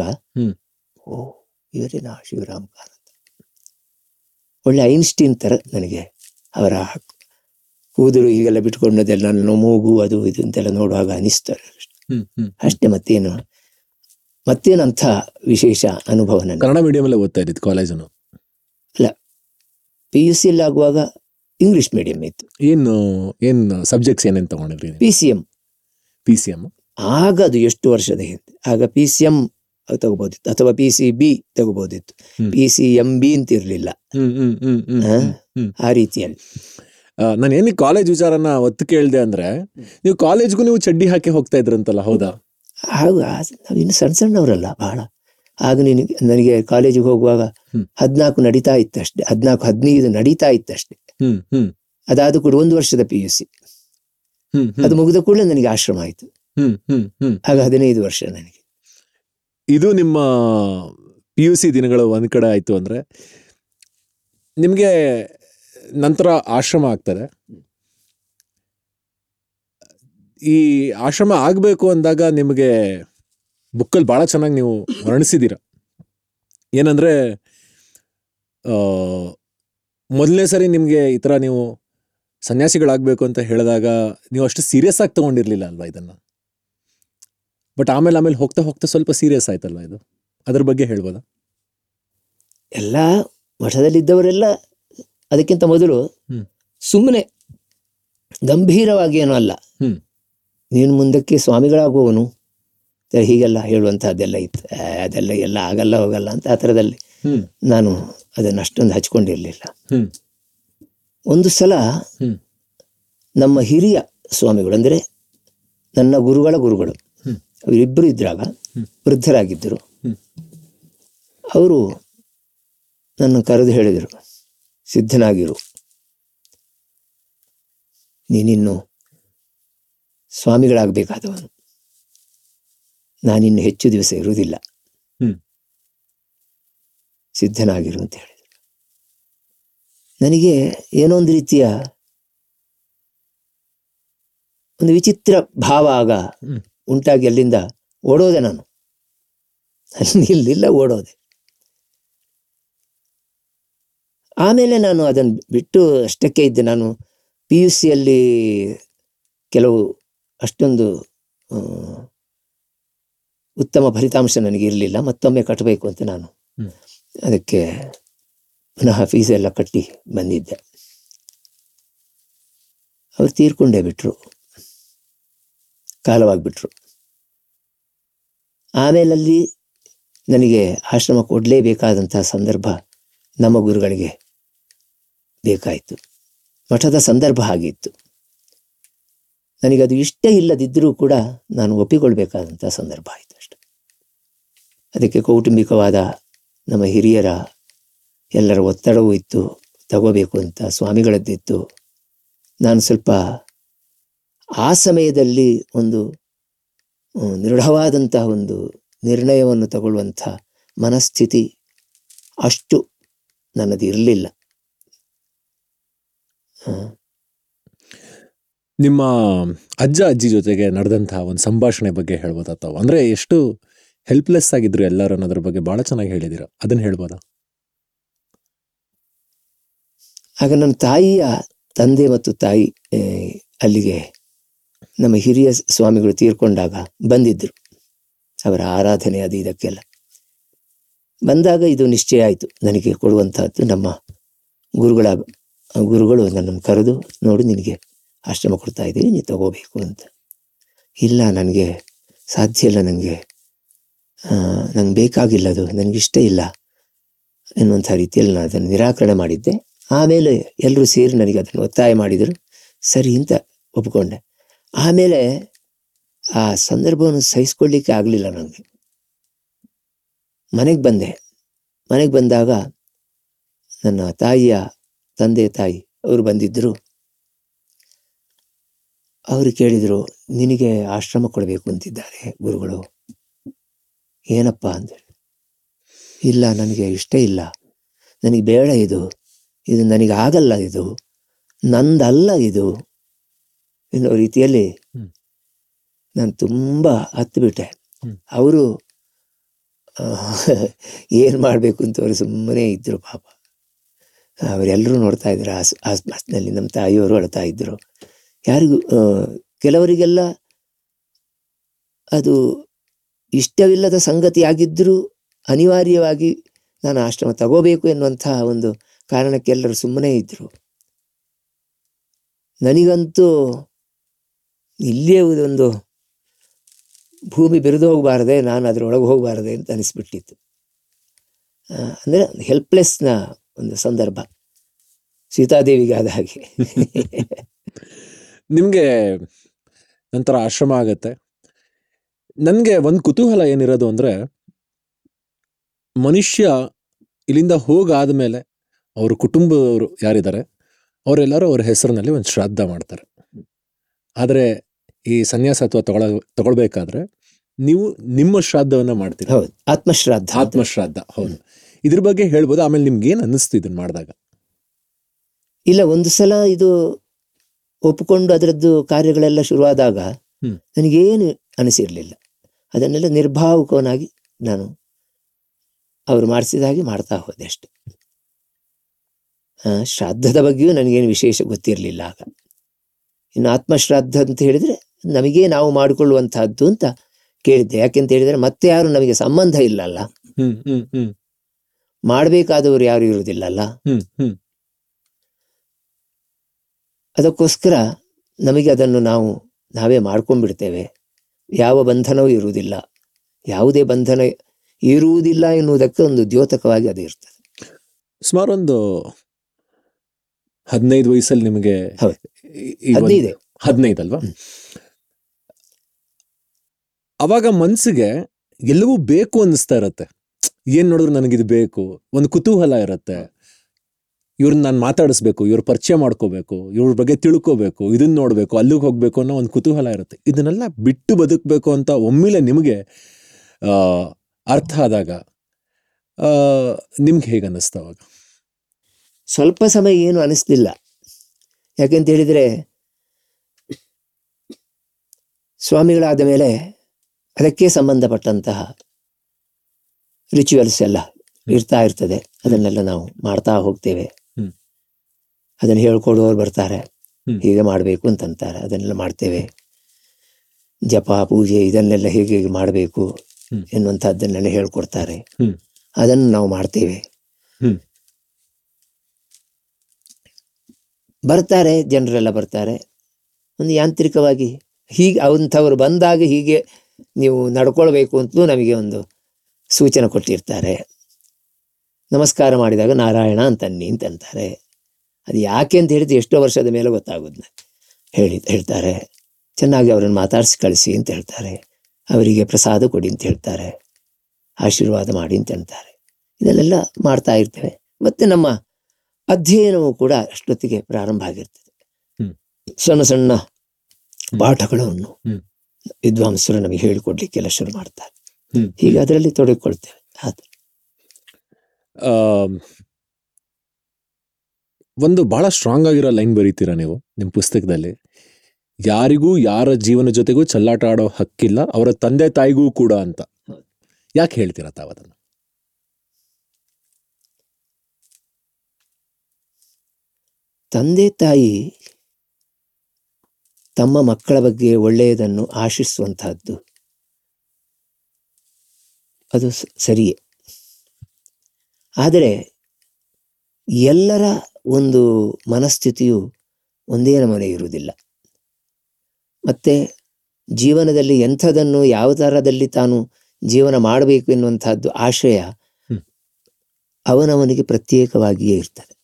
ಓ ಇವರೇನಾ ಶಿವರಾಮ ಕಾರಂತ ಒಳ್ಳೆ ಐನ್ಸ್ಟೀನ್ ತರ ನನಗೆ ಅವರ ಕೂದಲು ಹೀಗೆಲ್ಲ ಬಿಟ್ಕೊಂಡದೆಲ್ಲ ನನ್ನ ಮೂಗು ಅದು ಇದು ಅಂತೆಲ್ಲ ನೋಡುವಾಗ ಅನಿಸ್ತಾರೆ ಅಷ್ಟೇ. ಮತ್ತೇನು ಮತ್ತೇನಂಥ ವಿಶೇಷ ಅನುಭವ ಕನ್ನಡ ಮೀಡಿಯಂ ಅಲ್ಲಿ ಓದ್ತಾ ಇದ್ದಿದ್ದು ಕಾಲೇಜನ್ನು ಪಿ ಯು ಸಿ ಆಗುವಾಗ ಇಂಗ್ಲಿಷ್ ಮೀಡಿಯಂ ಇತ್ತು. ಏನು ಏನು ಸಬ್ಜೆಕ್ಟ್ಸ್ ಏನೇನು ತಗೊಂಡಿದ್ರಿ? P C M P C M ಆಗ ಅದು ಎಷ್ಟು ವರ್ಷದ ಹಿಂದೆ. ಆಗ ಪಿ ಸಿ ಎಂ ತಗೋಬೋದಿತ್ತು ಅಥವಾ ಪಿ ಸಿ ಬಿ ತಗೋಬೋದಿತ್ತು. ಪಿ ಸಿ ಎಂ ಬಿ ಅಂತ ಇರಲಿಲ್ಲ. ಆ ರೀತಿಯಲ್ಲಿ. ನಾನು ಏನು ಕಾಲೇಜ್ ವಿಚಾರನ ಒತ್ತು ಕೇಳಿದೆ ಅಂದ್ರೆ ನೀವು ಕಾಲೇಜ್ಗೂ ನೀವು ಚಡ್ಡಿ ಹಾಕಿ ಹೋಗ್ತಾ ಇದ್ರಂತಲ್ಲ ಹೌದಾ? ಆಗ ಇನ್ನು ಸಣ್ಣ ಸಣ್ಣವರಲ್ಲ ಬಹಳ ಆಗ ನಿನಗೆ ನನಗೆ ಕಾಲೇಜಿಗೆ ಹೋಗುವಾಗ. ಹದಿನಾಲ್ಕು ನಡೀತಾ ಇತ್ತಷ್ಟೇ. ಹದಿನಾಲ್ಕು ಹದಿನೈದು ನಡೀತಾ ಇತ್ತಷ್ಟೇ. ಹ್ಮ್ ಹ್ಮ್. ಅದಾದ ಕೂಡ ಒಂದು ವರ್ಷದ ಪಿ ಯು ಸಿ ಅದು ಮುಗಿದ ಕೂಡಲೇ ನನಗೆ ಆಶ್ರಮ ಆಯಿತು. ಹ್ಮ್ ಹ್ಮ್ ಹ್ಮ್. ಆಗ ಹದಿನೈದು ವರ್ಷ ನನಗೆ. ಇದು ನಿಮ್ಮ ಪಿ ಯು ಸಿ ದಿನಗಳು ಒಂದ್ ಕಡೆ ಆಯ್ತು ಅಂದ್ರೆ ನಿಮಗೆ ನಂತರ ಆಶ್ರಮ ಆಗ್ತದೆ. ಈ ಆಶ್ರಮ ಆಗಬೇಕು ಅಂದಾಗ ನಿಮಗೆ ಬುಕ್ಕಲ್ಲಿ ಭಾಳ ಚೆನ್ನಾಗಿ ನೀವು ವರ್ಣಿಸಿದ್ದೀರ ಏನಂದ್ರೆ ಮೊದಲನೇ ಸರಿ ನಿಮಗೆ ಈ ಥರ ನೀವು ಸನ್ಯಾಸಿಗಳಾಗ್ಬೇಕು ಅಂತ ಹೇಳಿದಾಗ ನೀವು ಅಷ್ಟು ಸೀರಿಯಸ್ ಆಗಿ ತೊಗೊಂಡಿರಲಿಲ್ಲ ಅಲ್ವಾ ಇದನ್ನ? ಬಟ್ ಆಮೇಲೆ ಆಮೇಲೆ ಹೋಗ್ತಾ ಹೋಗ್ತಾ ಸ್ವಲ್ಪ ಸೀರಿಯಸ್ ಆಯ್ತಲ್ವ ಇದು? ಅದ್ರ ಬಗ್ಗೆ ಹೇಳ್ಬೋದಾ? ಎಲ್ಲ ಮಠದಲ್ಲಿದ್ದವರೆಲ್ಲ ಅದಕ್ಕಿಂತ ಮೊದಲು. ಸುಮ್ಮನೆ ಗಂಭೀರವಾಗಿ ಏನೂ ಅಲ್ಲ. ನೀನು ಮುಂದಕ್ಕೆ ಸ್ವಾಮಿಗಳಾಗುವವನು. ಹೀಗೆಲ್ಲ ಹೇಳುವಂತಹದ್ದೆಲ್ಲ ಇತ್ತು. ಅದೆಲ್ಲ ಎಲ್ಲ ಆಗಲ್ಲ ಹೋಗಲ್ಲ ಅಂತ ಆ ಥರದಲ್ಲಿ ನಾನು ಅದನ್ನು ಅಷ್ಟೊಂದು ಹಚ್ಕೊಂಡಿರಲಿಲ್ಲ ಒಂದು ಸಲ. ನಮ್ಮ ಹಿರಿಯ ಸ್ವಾಮಿಗಳು ಅಂದರೆ ನನ್ನ ಗುರುಗಳ ಗುರುಗಳು. ಅವರಿಬ್ಬರು ಇದ್ರಾಗ ವೃದ್ಧರಾಗಿದ್ದರು. ಅವರು ನನ್ನ ಕರೆದು ಹೇಳಿದರು ಸಿದ್ಧನಾಗಿರು ನೀನಿನ್ನು ಸ್ವಾಮಿಗಳಾಗಬೇಕಾದವನು ನಾನಿನ್ನು ಹೆಚ್ಚು ದಿವಸ ಇರುವುದಿಲ್ಲ. ಸಿದ್ಧನಾಗಿರು ಅಂತ ಹೇಳಿದರು. ನನಗೆ ಏನೋ ಒಂದು ರೀತಿಯ ಒಂದು ವಿಚಿತ್ರ ಭಾವ ಆಗ. ಉಂಟಾಗಿ ಅಲ್ಲಿಂದ ಓಡೋದೆ ನಾನು. ಅಲ್ಲಿ ನಿಲ್ಲಿಲ್ಲ ಓಡೋದೆ. ಆಮೇಲೆ ನಾನು ಅದನ್ನು ಬಿಟ್ಟು ಅಷ್ಟಕ್ಕೆ ಇದ್ದೆ. ನಾನು ಪಿ ಯು ಸಿಯಲ್ಲಿ ಕೆಲವು ಅಷ್ಟೊಂದು ಉತ್ತಮ ಫಲಿತಾಂಶ ನನಗೆ ಇರಲಿಲ್ಲ. ಮತ್ತೊಮ್ಮೆ ಕಟ್ಟಬೇಕು ಅಂತ ನಾನು. ಅದಕ್ಕೆ ಪುನಃ ಎಲ್ಲ ಕಟ್ಟಿ ಬಂದಿದ್ದೆ. ಅವ್ರು ತೀರ್ಕೊಂಡೇ ಬಿಟ್ರು. ಕಾಲವಾಗಿಬಿಟ್ರು. ಆಮೇಲಲ್ಲಿ ನನಗೆ ಆಶ್ರಮ ಕೊಡಲೇಬೇಕಾದಂಥ ಸಂದರ್ಭ ನಮ್ಮ ಗುರುಗಳಿಗೆ ಬೇಕಾಯಿತು. ಮಠದ ಸಂದರ್ಭ ಹಾಗಿತ್ತು. ನನಗದು ಇಷ್ಟ ಇಲ್ಲದಿದ್ದರೂ ಕೂಡ ನಾನು ಒಪ್ಪಿಕೊಳ್ಬೇಕಾದಂಥ ಸಂದರ್ಭ ಆಯಿತು ಅಷ್ಟೆ. ಅದಕ್ಕೆ ಕೌಟುಂಬಿಕವಾದ ನಮ್ಮ ಹಿರಿಯರ ಎಲ್ಲರ ಒತ್ತಡವೂ ಇತ್ತು, ತಗೋಬೇಕು ಅಂತ ಸ್ವಾಮಿಗಳದ್ದಿತ್ತು. ನಾನು ಸ್ವಲ್ಪ ಆ ಸಮಯದಲ್ಲಿ ಒಂದು ದೃಢವಾದಂತಹ ಒಂದು ನಿರ್ಣಯವನ್ನು ತಗೊಳ್ಳುವಂಥ ಮನಸ್ಥಿತಿ ಅಷ್ಟು ನನ್ನದು ಇರಲಿಲ್ಲ. ನಿಮ್ಮ ಅಜ್ಜ ಅಜ್ಜಿ ಜೊತೆಗೆ ನಡೆದಂತಹ ಒಂದು ಸಂಭಾಷಣೆ ಬಗ್ಗೆ ಹೇಳ್ಬೋದಾಗ್ತಾವೆ ಅಂದ್ರೆ ಎಷ್ಟು ಹೆಲ್ಪ್ಲೆಸ್ ಆಗಿದ್ರು ಎಲ್ಲರೂ ಅನ್ನೋದ್ರ ಬಗ್ಗೆ ಬಹಳ ಚೆನ್ನಾಗಿ ಹೇಳಿದಿರ ಅದನ್ನ ಹೇಳ್ಬೋದಾ? ಆಗ ನನ್ನ ತಾಯಿಯ ತಂದೆ ಮತ್ತು ತಾಯಿ ಅಲ್ಲಿಗೆ ನಮ್ಮ ಹಿರಿಯ ಸ್ವಾಮಿಗಳು ತೀರ್ಕೊಂಡಾಗ ಬಂದಿದ್ದರು ಅವರ ಆರಾಧನೆ ಅದು ಇದಕ್ಕೆಲ್ಲ. ಬಂದಾಗ ಇದು ನಿಶ್ಚಯ ಆಯಿತು. ನನಗೆ ಕೊಡುವಂತಹದ್ದು ನಮ್ಮ ಗುರುಗಳ, ಗುರುಗಳು ನನ್ನನ್ನು ಕರೆದು ನೋಡು ನಿನಗೆ ಆಶ್ರಮ ಕೊಡ್ತಾ ಇದ್ದೀನಿ, ನೀನು ತಗೋಬೇಕು ಅಂತ. ಇಲ್ಲ, ನನಗೆ ಸಾಧ್ಯ ಇಲ್ಲ, ನನಗೆ ನಂಗೆ ಬೇಕಾಗಿಲ್ಲ ಅದು. ನನಗಿಷ್ಟ ಇಲ್ಲ. ಎನ್ನುವಂಥ ರೀತಿಯಲ್ಲಿ ನಾನು ಅದನ್ನು ನಿರಾಕರಣೆ ಮಾಡಿದ್ದೆ. ಆಮೇಲೆ ಎಲ್ಲರೂ ಸೇರಿ ನನಗೆ ಅದನ್ನು ಒತ್ತಾಯ ಮಾಡಿದರು. ಸರಿ ಅಂತ ಒಪ್ಕೊಂಡೆ. ಆಮೇಲೆ ಆ ಸಂದರ್ಭವನ್ನು ಸಹಿಸ್ಕೊಳ್ಳಿಕ್ಕೆ ಆಗಲಿಲ್ಲ ನನಗೆ ಮನೆಗೆ ಬಂದೆ. ಮನೆಗೆ ಬಂದಾಗ ನನ್ನ ತಾಯಿಯ ತಂದೆ ತಾಯಿ ಅವರು ಬಂದಿದ್ದರು ಅವರು ಕೇಳಿದರು, ನಿನಗೆ ಆಶ್ರಮ ಕೊಡಬೇಕು ಅಂತಿದ್ದಾರೆ ಗುರುಗಳು. ಏನಪ್ಪ ಅಂತೇಳಿ ಇಲ್ಲ ನನಗೆ ಇಷ್ಟ ಇಲ್ಲ. ನನಗೆ ಬೇಡ ಇದು. ಇದು ನನಗೆ ಆಗಲ್ಲ ಇದು. ನಂದಲ್ಲ ಇದು. ಎನ್ನುವ ರೀತಿಯಲ್ಲಿ ನಾನು ತುಂಬ ಹತ್ತು ಬಿಟ್ಟೆ ಅವರು ಏನು ಮಾಡಬೇಕು ಅಂತ ಅವರು ಸುಮ್ಮನೆ ಇದ್ದರು ಪಾಪ. ಅವರೆಲ್ಲರೂ ನೋಡ್ತಾ ಇದ್ರು ಆಸ್ ಆಸ್ಪಾಸ್ನಲ್ಲಿ ನಮ್ಮ ತಾಯಿಯವರು ಅಳ್ತಾ ಇದ್ದರು ಯಾರಿಗೂ ಕೆಲವರಿಗೆಲ್ಲ ಅದು ಇಷ್ಟವಿಲ್ಲದ ಸಂಗತಿಯಾಗಿದ್ದರೂ ಅನಿವಾರ್ಯವಾಗಿ ನಾನು ಆಶ್ರಮ ತಗೋಬೇಕು ಎನ್ನುವಂತಹ ಒಂದು ಕಾರಣಕ್ಕೆ ಎಲ್ಲರೂ ಸುಮ್ಮನೆ ಇದ್ದರು ನನಗಂತೂ ಇಲ್ಲಿಯೇ ಒಂದು ಭೂಮಿ ಬೆರೆದು ಹೋಗಬಾರದೆ, ನಾನು ಅದರೊಳಗೆ ಹೋಗಬಾರದೆ ಅಂತ ಅನಿಸ್ಬಿಟ್ಟಿತ್ತು. ಅಂದರೆ ಹೆಲ್ಪ್ಲೆಸ್ನ ಒಂದು ಸಂದರ್ಭ. ಸೀತಾದೇವಿಗೆ ಆದ ಹಾಗೆ. *laughs* ನಿಮಗೆ ನಂತರ ಆಶ್ರಮ ಆಗತ್ತೆ. ನನಗೆ ಒಂದು ಕುತೂಹಲ ಏನಿರೋದು ಅಂದರೆ ಮನುಷ್ಯ ಇಲ್ಲಿಂದ ಹೋಗಾದ ಮೇಲೆ ಅವ್ರ ಕುಟುಂಬದವರು ಯಾರಿದ್ದಾರೆ ಅವರೆಲ್ಲರೂ ಅವ್ರ ಹೆಸರಿನಲ್ಲಿ ಒಂದು ಶ್ರಾದ್ದ ಮಾಡ್ತಾರೆ. ಆದರೆ ಈ ಸನ್ಯಾಸ ಅಥವಾ ತಗೊಳ ತಗೊಳ್ಬೇಕಾದ್ರೆ ನೀವು ನಿಮ್ಮ ಶ್ರಾದ್ದವನ್ನು ಮಾಡ್ತೀರಿ. ಹೌದು ಆತ್ಮಶ್ರಾದ್ದ. ಆತ್ಮಶ್ರಾದ್ದ ಹೌದು. ಇದ್ರ ಬಗ್ಗೆ ಹೇಳ್ಬೋದು ಆಮೇಲೆ ನಿಮ್ಗೆ ಏನು ಅನ್ನಿಸ್ತು ಇದನ್ನ ಮಾಡಿದಾಗ? ಇಲ್ಲ ಒಂದು ಸಲ ಇದು ಒಪ್ಪಿಕೊಂಡು ಅದರದ್ದು ಕಾರ್ಯಗಳೆಲ್ಲ ಶುರುವಾದಾಗ. ನನಗೇನು ಅನಿಸಿರ್ಲಿಲ್ಲ. ಅದನ್ನೆಲ್ಲ ನಿರ್ಭಾವುಕವನಾಗಿ ನಾನು ಅವರು ಮಾಡಿಸಿದ ಹಾಗೆ ಮಾಡ್ತಾ ಹೋದೆ ಅಷ್ಟೆ. ಶ್ರಾದ್ದದ ಬಗ್ಗೆಯೂ ನನಗೇನು ವಿಶೇಷ ಗೊತ್ತಿರಲಿಲ್ಲ ಆಗ. ಇನ್ನು ಆತ್ಮಶ್ರಾದ್ದ ಅಂತ ಹೇಳಿದ್ರೆ ನಮಗೆ ನಾವು ಮಾಡಿಕೊಳ್ಳುವಂತಹದ್ದು ಅಂತ ಕೇಳಿದ್ದೆ. ಯಾಕೆಂತ ಹೇಳಿದ್ರೆ ಮತ್ತೆ ಯಾರು ನಮಗೆ ಸಂಬಂಧ ಇಲ್ಲಲ್ಲ. ಹ್ಮ್ ಹ್ಮ್ ಹ್ಮ್. ಮಾಡಬೇಕಾದವರು ಯಾರು ಇರುವುದಿಲ್ಲಲ್ಲ. ಅದಕ್ಕೋಸ್ಕರ ನಮಗೆ ಅದನ್ನು ನಾವು ನಾವೇ ಮಾಡ್ಕೊಂಡ್ಬಿಡ್ತೇವೆ. ಯಾವ ಬಂಧನವೂ ಇರುವುದಿಲ್ಲ. ಯಾವುದೇ ಬಂಧನ ಇರುವುದಿಲ್ಲ ಎನ್ನುವುದಕ್ಕೆ ಒಂದು ದ್ಯೋತಕವಾಗಿ ಅದು ಇರ್ತದೆ. ಸುಮಾರು ಒಂದು ಹದಿನೈದು ವಯಸ್ಸಲ್ಲಿ ನಿಮಗೆ ಹದಿನೈದು. ಹದಿನೈದು ಅಲ್ವಾ ಅವಾಗ ಮನಸ್ಸಿಗೆ ಎಲ್ಲವೂ ಬೇಕು ಅನ್ನಿಸ್ತಾ ಇರತ್ತೆ. ಏನ್ ನೋಡಿದ್ರು ನನಗಿದು ಬೇಕು? ಒಂದು ಕುತೂಹಲ ಇರತ್ತೆ. ಇವ್ರನ್ನ ನಾನು ಮಾತಾಡಿಸ್ಬೇಕು, ಇವ್ರ ಪರಿಚಯ ಮಾಡ್ಕೋಬೇಕು, ಇವ್ರ ಬಗ್ಗೆ ತಿಳ್ಕೋಬೇಕು ಇದನ್ನ ನೋಡಬೇಕು, ಅಲ್ಲಿಗೆ ಹೋಗಬೇಕು ಅನ್ನೋ ಒಂದು ಕುತೂಹಲ ಇರುತ್ತೆ. ಇದನ್ನೆಲ್ಲ ಬಿಟ್ಟು ಬದುಕಬೇಕು ಅಂತ ಒಮ್ಮೆಲೆ ನಿಮಗೆ ಅರ್ಥ ಆದಾಗ ನಿಮ್ಗೆ ಹೇಗೆ ಅನ್ನಿಸ್ತು ಅವಾಗ? ಸ್ವಲ್ಪ ಸಮಯ ಏನು ಅನಿಸ್ತಿಲ್ಲ. ಯಾಕೆಂತ ಹೇಳಿದರೆ, ಸ್ವಾಮಿಗಳಾದ ಮೇಲೆ ಅದಕ್ಕೆ ಸಂಬಂಧಪಟ್ಟಂತಹ ರಿಚುವಲ್ಸ್ ಎಲ್ಲ ಇರ್ತಾ ಇರ್ತದೆ. ಅದನ್ನೆಲ್ಲ ನಾವು ಮಾಡ್ತಾ ಹೋಗ್ತೇವೆ. ಅದನ್ನು ಹೇಳ್ಕೊಡೋರು ಬರ್ತಾರೆ. ಹೀಗೆ ಮಾಡಬೇಕು ಅಂತಂತಾರೆ. ಅದನ್ನೆಲ್ಲ ಮಾಡ್ತೇವೆ. ಜಪ ಪೂಜೆ ಇದನ್ನೆಲ್ಲ ಹೇಗೆ ಹೇಗೆ ಮಾಡಬೇಕು. ಎನ್ನುವಂಥದ್ದನ್ನೆಲ್ಲ ಹೇಳ್ಕೊಡ್ತಾರೆ. ಅದನ್ನು ನಾವು ಮಾಡ್ತೇವೆ. ಬರ್ತಾರೆ ಜನರೆಲ್ಲ ಬರ್ತಾರೆ. ಒಂದು ಯಾಂತ್ರಿಕವಾಗಿ ಹೀಗೆ ಅಂಥವ್ರು ಬಂದಾಗ ಹೀಗೆ ನೀವು ನಡ್ಕೊಳ್ಬೇಕು ಅಂತಲೂ ನಮಗೆ ಒಂದು ಸೂಚನೆ ಕೊಟ್ಟಿರ್ತಾರೆ. ನಮಸ್ಕಾರ ಮಾಡಿದಾಗ ನಾರಾಯಣ ಅಂತನ್ನಿ ಅಂತಂತಾರೆ. ಅದು ಯಾಕೆ ಅಂತ ಹೇಳಿದ್ರೆ ಎಷ್ಟೋ ವರ್ಷದ ಮೇಲೆ ಗೊತ್ತಾಗೋದು ಹೇಳಿ ಹೇಳ್ತಾರೆ ಚೆನ್ನಾಗಿ ಅವರನ್ನು ಮಾತಾಡಿಸಿ ಕಳಿಸಿ ಅಂತ ಹೇಳ್ತಾರೆ. ಅವರಿಗೆ ಪ್ರಸಾದ ಕೊಡಿ ಅಂತ ಹೇಳ್ತಾರೆ. ಆಶೀರ್ವಾದ ಮಾಡಿ ಅಂತ ಹೇಳ್ತಾರೆ. ಇದನ್ನೆಲ್ಲ ಮಾಡ್ತಾ ಇರ್ತೇವೆ. ಮತ್ತೆ ನಮ್ಮ ಅಧ್ಯಯನವು ಕೂಡ ಅಷ್ಟೊತ್ತಿಗೆ ಪ್ರಾರಂಭ ಆಗಿರ್ತದೆ. ಸಣ್ಣ ಸಣ್ಣ ಪಾಠಗಳನ್ನು. ವಿದ್ವಾಂಸರು ನಮಗೆ ಹೇಳಿಕೊಡ್ಲಿಕ್ಕೆಲ್ಲ ಶುರು ಮಾಡ್ತಾರೆ. ಹೀಗೆ ಅದರಲ್ಲಿ ತೊಡಗಿಕೊಳ್ತೇವೆ. ಅದು ಆ, ಒಂದು ಬಹಳ ಸ್ಟ್ರಾಂಗ್ ಆಗಿರೋ ಲೈನ್ ಬರೀತೀರಾ ನೀವು ನಿಮ್ಮ ಪುಸ್ತಕದಲ್ಲಿ? ಯಾರಿಗೂ ಯಾರ ಜೀವನ ಜೊತೆಗೂ ಚಲ್ಲಾಟ ಆಡೋ ಹಕ್ಕಿಲ್ಲ, ಅವರ ತಂದೆ ತಾಯಿಗೂ ಕೂಡ ಅಂತ. ಯಾಕೆ ಹೇಳ್ತೀರಾ ತಾವದನ್ನು ತಂದೆ ತಾಯಿ ತಮ್ಮ ಮಕ್ಕಳ ಬಗ್ಗೆ ಒಳ್ಳೆಯದನ್ನು ಆಶಿಸುವಂತಹದ್ದು. ಅದು ಸರಿಯೇ. ಆದರೆ ಎಲ್ಲರ ಒಂದು ಮನಸ್ಥಿತಿಯು ಒಂದೇ ನಮನೆ ಇರುವುದಿಲ್ಲ. ಮತ್ತೆ ಜೀವನದಲ್ಲಿ ಎಂಥದನ್ನು ಯಾವ ಥರದಲ್ಲಿ ತಾನು ಜೀವನ ಮಾಡಬೇಕು ಎನ್ನುವಂತಹದ್ದು ಆಶಯ. ಅವನವನಿಗೆ ಪ್ರತ್ಯೇಕವಾಗಿಯೇ ಇರ್ತದೆ.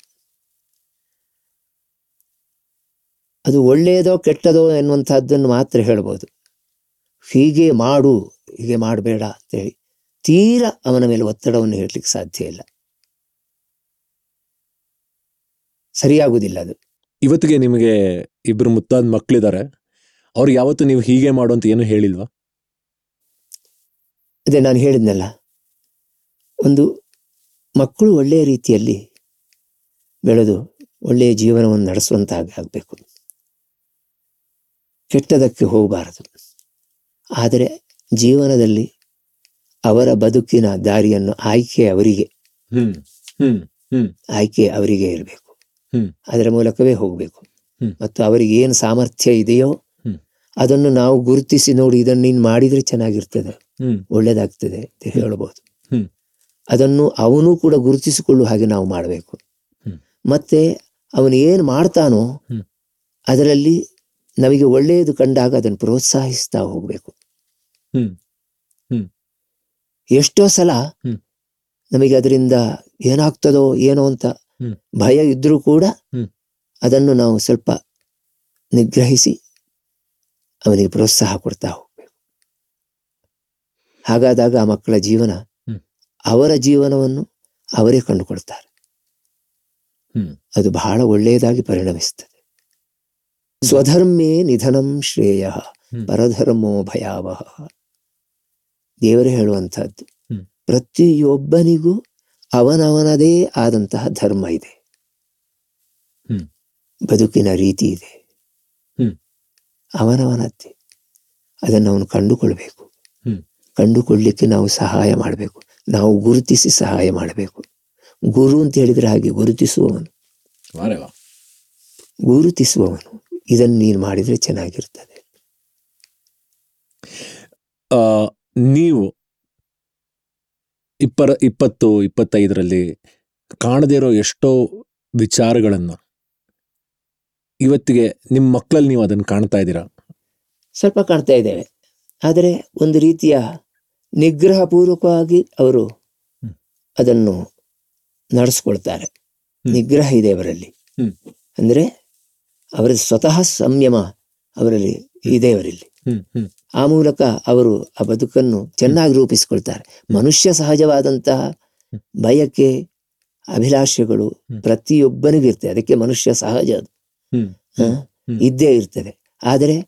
ಅದು ಒಳ್ಳೆಯದೋ ಕೆಟ್ಟದೋ ಎನ್ನುವಂತಹದ್ದನ್ನು ಮಾತ್ರ ಹೇಳ್ಬೋದು. ಹೀಗೆ ಮಾಡು ಹೀಗೆ ಮಾಡಬೇಡ ಅಂತೇಳಿ ತೀರ ಅವನ ಮೇಲೆ ಒತ್ತಡವನ್ನು ಹೇಳಲಿಕ್ಕೆ ಸಾಧ್ಯ ಇಲ್ಲ. ಸರಿಯಾಗುವುದಿಲ್ಲ ಅದು. ಇವತ್ತಿಗೆ ನಿಮಗೆ ಇಬ್ರು ಮುತ್ತಾದ ಮಕ್ಕಳಿದ್ದಾರೆ ಅವ್ರು ಯಾವತ್ತು ನೀವು ಹೀಗೆ ಮಾಡು ಅಂತ ಏನು ಹೇಳಿಲ್ವಾ? ಅದೇ ನಾನು ಹೇಳಿದ್ನಲ್ಲ ಒಂದು ಮಕ್ಕಳು ಒಳ್ಳೆಯ ರೀತಿಯಲ್ಲಿ ಬೆಳೆದು ಒಳ್ಳೆಯ ಜೀವನವನ್ನು ನಡೆಸುವಂತಾಗಿ ಆಗಬೇಕು. ಕೆಟ್ಟದಕ್ಕೆ ಹೋಗಬಾರದು. ಆದರೆ ಜೀವನದಲ್ಲಿ ಅವರ ಬದುಕಿನ ದಾರಿಯನ್ನು ಆಯ್ಕೆ ಅವರಿಗೆ. ಹ್ಮ್ ಹ್ಮ್. ಆಯ್ಕೆ ಅವರಿಗೆ ಇರಬೇಕು. ಅದರ ಮೂಲಕವೇ ಹೋಗಬೇಕು. ಮತ್ತು ಅವರಿಗೆ ಏನು ಸಾಮರ್ಥ್ಯ ಇದೆಯೋ. ಅದನ್ನು ನಾವು ಗುರುತಿಸಿ ನೋಡಿ ಇದನ್ನು ನೀನು ಮಾಡಿದ್ರೆ ಚೆನ್ನಾಗಿರ್ತದೆ ಒಳ್ಳೇದಾಗ್ತದೆ ಅಂತ ಹೇಳಬಹುದು ಹ್ಮ್. ಅದನ್ನು ಅವನು ಕೂಡ ಗುರುತಿಸಿಕೊಳ್ಳುವ ಹಾಗೆ ನಾವು ಮಾಡಬೇಕು ಮತ್ತೆ ಅವನು ಏನು ಮಾಡ್ತಾನೋ. ಅದರಲ್ಲಿ ನಮಗೆ ಒಳ್ಳೆಯದು ಕಂಡಾಗ ಅದನ್ನು ಪ್ರೋತ್ಸಾಹಿಸ್ತಾ ಹೋಗಬೇಕು. ಎಷ್ಟೋ ಸಲ ನಮಗೆ ಅದರಿಂದ ಏನಾಗ್ತದೋ ಏನೋ ಅಂತ. ಭಯ ಇದ್ರೂ ಕೂಡ ಅದನ್ನು ನಾವು ಸ್ವಲ್ಪ ನಿಗ್ರಹಿಸಿ ಅವನಿಗೆ ಪ್ರೋತ್ಸಾಹ ಕೊಡ್ತಾ ಹೋಗ್ಬೇಕು. ಹಾಗಾದಾಗ ಆ ಮಕ್ಕಳ ಜೀವನ ಅವರ ಜೀವನವನ್ನು ಅವರೇ ಕಂಡುಕೊಳ್ತಾರೆ. ಅದು ಬಹಳ ಒಳ್ಳೆಯದಾಗಿ ಪರಿಣಮಿಸ್ತದೆ. ಸ್ವಧರ್ಮೇ ನಿಧನಂ ಶ್ರೇಯ ಪರಧರ್ಮೋ ಭಯಾವಹ. ದೇವರು ಹೇಳುವಂತಹದ್ದು. ಪ್ರತಿಯೊಬ್ಬನಿಗೂ ಅವನವನದೇ ಆದಂತಹ ಧರ್ಮ ಇದೆ. ಹ್ಮ್. ಬದುಕಿನ ರೀತಿ ಇದೆ. ಹ್ಮ್. ಅವನವನದ್ದೇ. ಅದನ್ನು ಅವನು ಕಂಡುಕೊಳ್ಬೇಕು. ಹ್ಮ್. ಕಂಡುಕೊಳ್ಳಿಕ್ಕೆ ನಾವು ಸಹಾಯ ಮಾಡಬೇಕು. ನಾವು ಗುರುತಿಸಿ ಸಹಾಯ ಮಾಡಬೇಕು. ಗುರು ಅಂತ ಹೇಳಿದ್ರೆ ಹಾಗೆ ಗುರುತಿಸುವವನು. ಗುರುತಿಸುವವನು. ಇದನ್ನು ನೀನು ಮಾಡಿದ್ರೆ ಚೆನ್ನಾಗಿರ್ತದೆ. ನೀವು ಇಪ್ಪರ ಇಪ್ಪತ್ತು ಇಪ್ಪತ್ತೈದರಲ್ಲಿ ಕಾಣದೇ ಇರೋ ಎಷ್ಟೋ ವಿಚಾರಗಳನ್ನು ಇವತ್ತಿಗೆ ನಿಮ್ಮ ಮಕ್ಕಳಲ್ಲಿ ನೀವು ಅದನ್ನು ಕಾಣ್ತಾ ಇದ್ದೀರಾ? ಸ್ವಲ್ಪ ಕಾಣ್ತಾ ಇದ್ದೇವೆ. ಆದರೆ ಒಂದು ರೀತಿಯ ನಿಗ್ರಹಪೂರ್ವಕವಾಗಿ ಅವರು ಅದನ್ನು ನಡೆಸ್ಕೊಳ್ತಾರೆ. ನಿಗ್ರಹ ಇದೆ ಅವರಲ್ಲಿ. ಅಂದರೆ ಅವರ ಸ್ವತಃ ಸಂಯಮ ಅವರಲ್ಲಿ ಇದೆ ಅವರಲ್ಲಿ. ಆ ಮೂಲಕ ಅವರು ಆ ಬದುಕನ್ನು ಚೆನ್ನಾಗಿ ರೂಪಿಸಿಕೊಳ್ತಾರೆ. ಮನುಷ್ಯ ಸಹಜವಾದಂತಹ. ಬಯಕೆ ಅಭಿಲಾಷೆಗಳು. ಪ್ರತಿಯೊಬ್ಬನಿಗೂ ಇರ್ತದೆ. ಅದಕ್ಕೆ ಮನುಷ್ಯ ಸಹಜ ಅದು? ಇದ್ದೇ ಇರ್ತದೆ. ಆದರೆ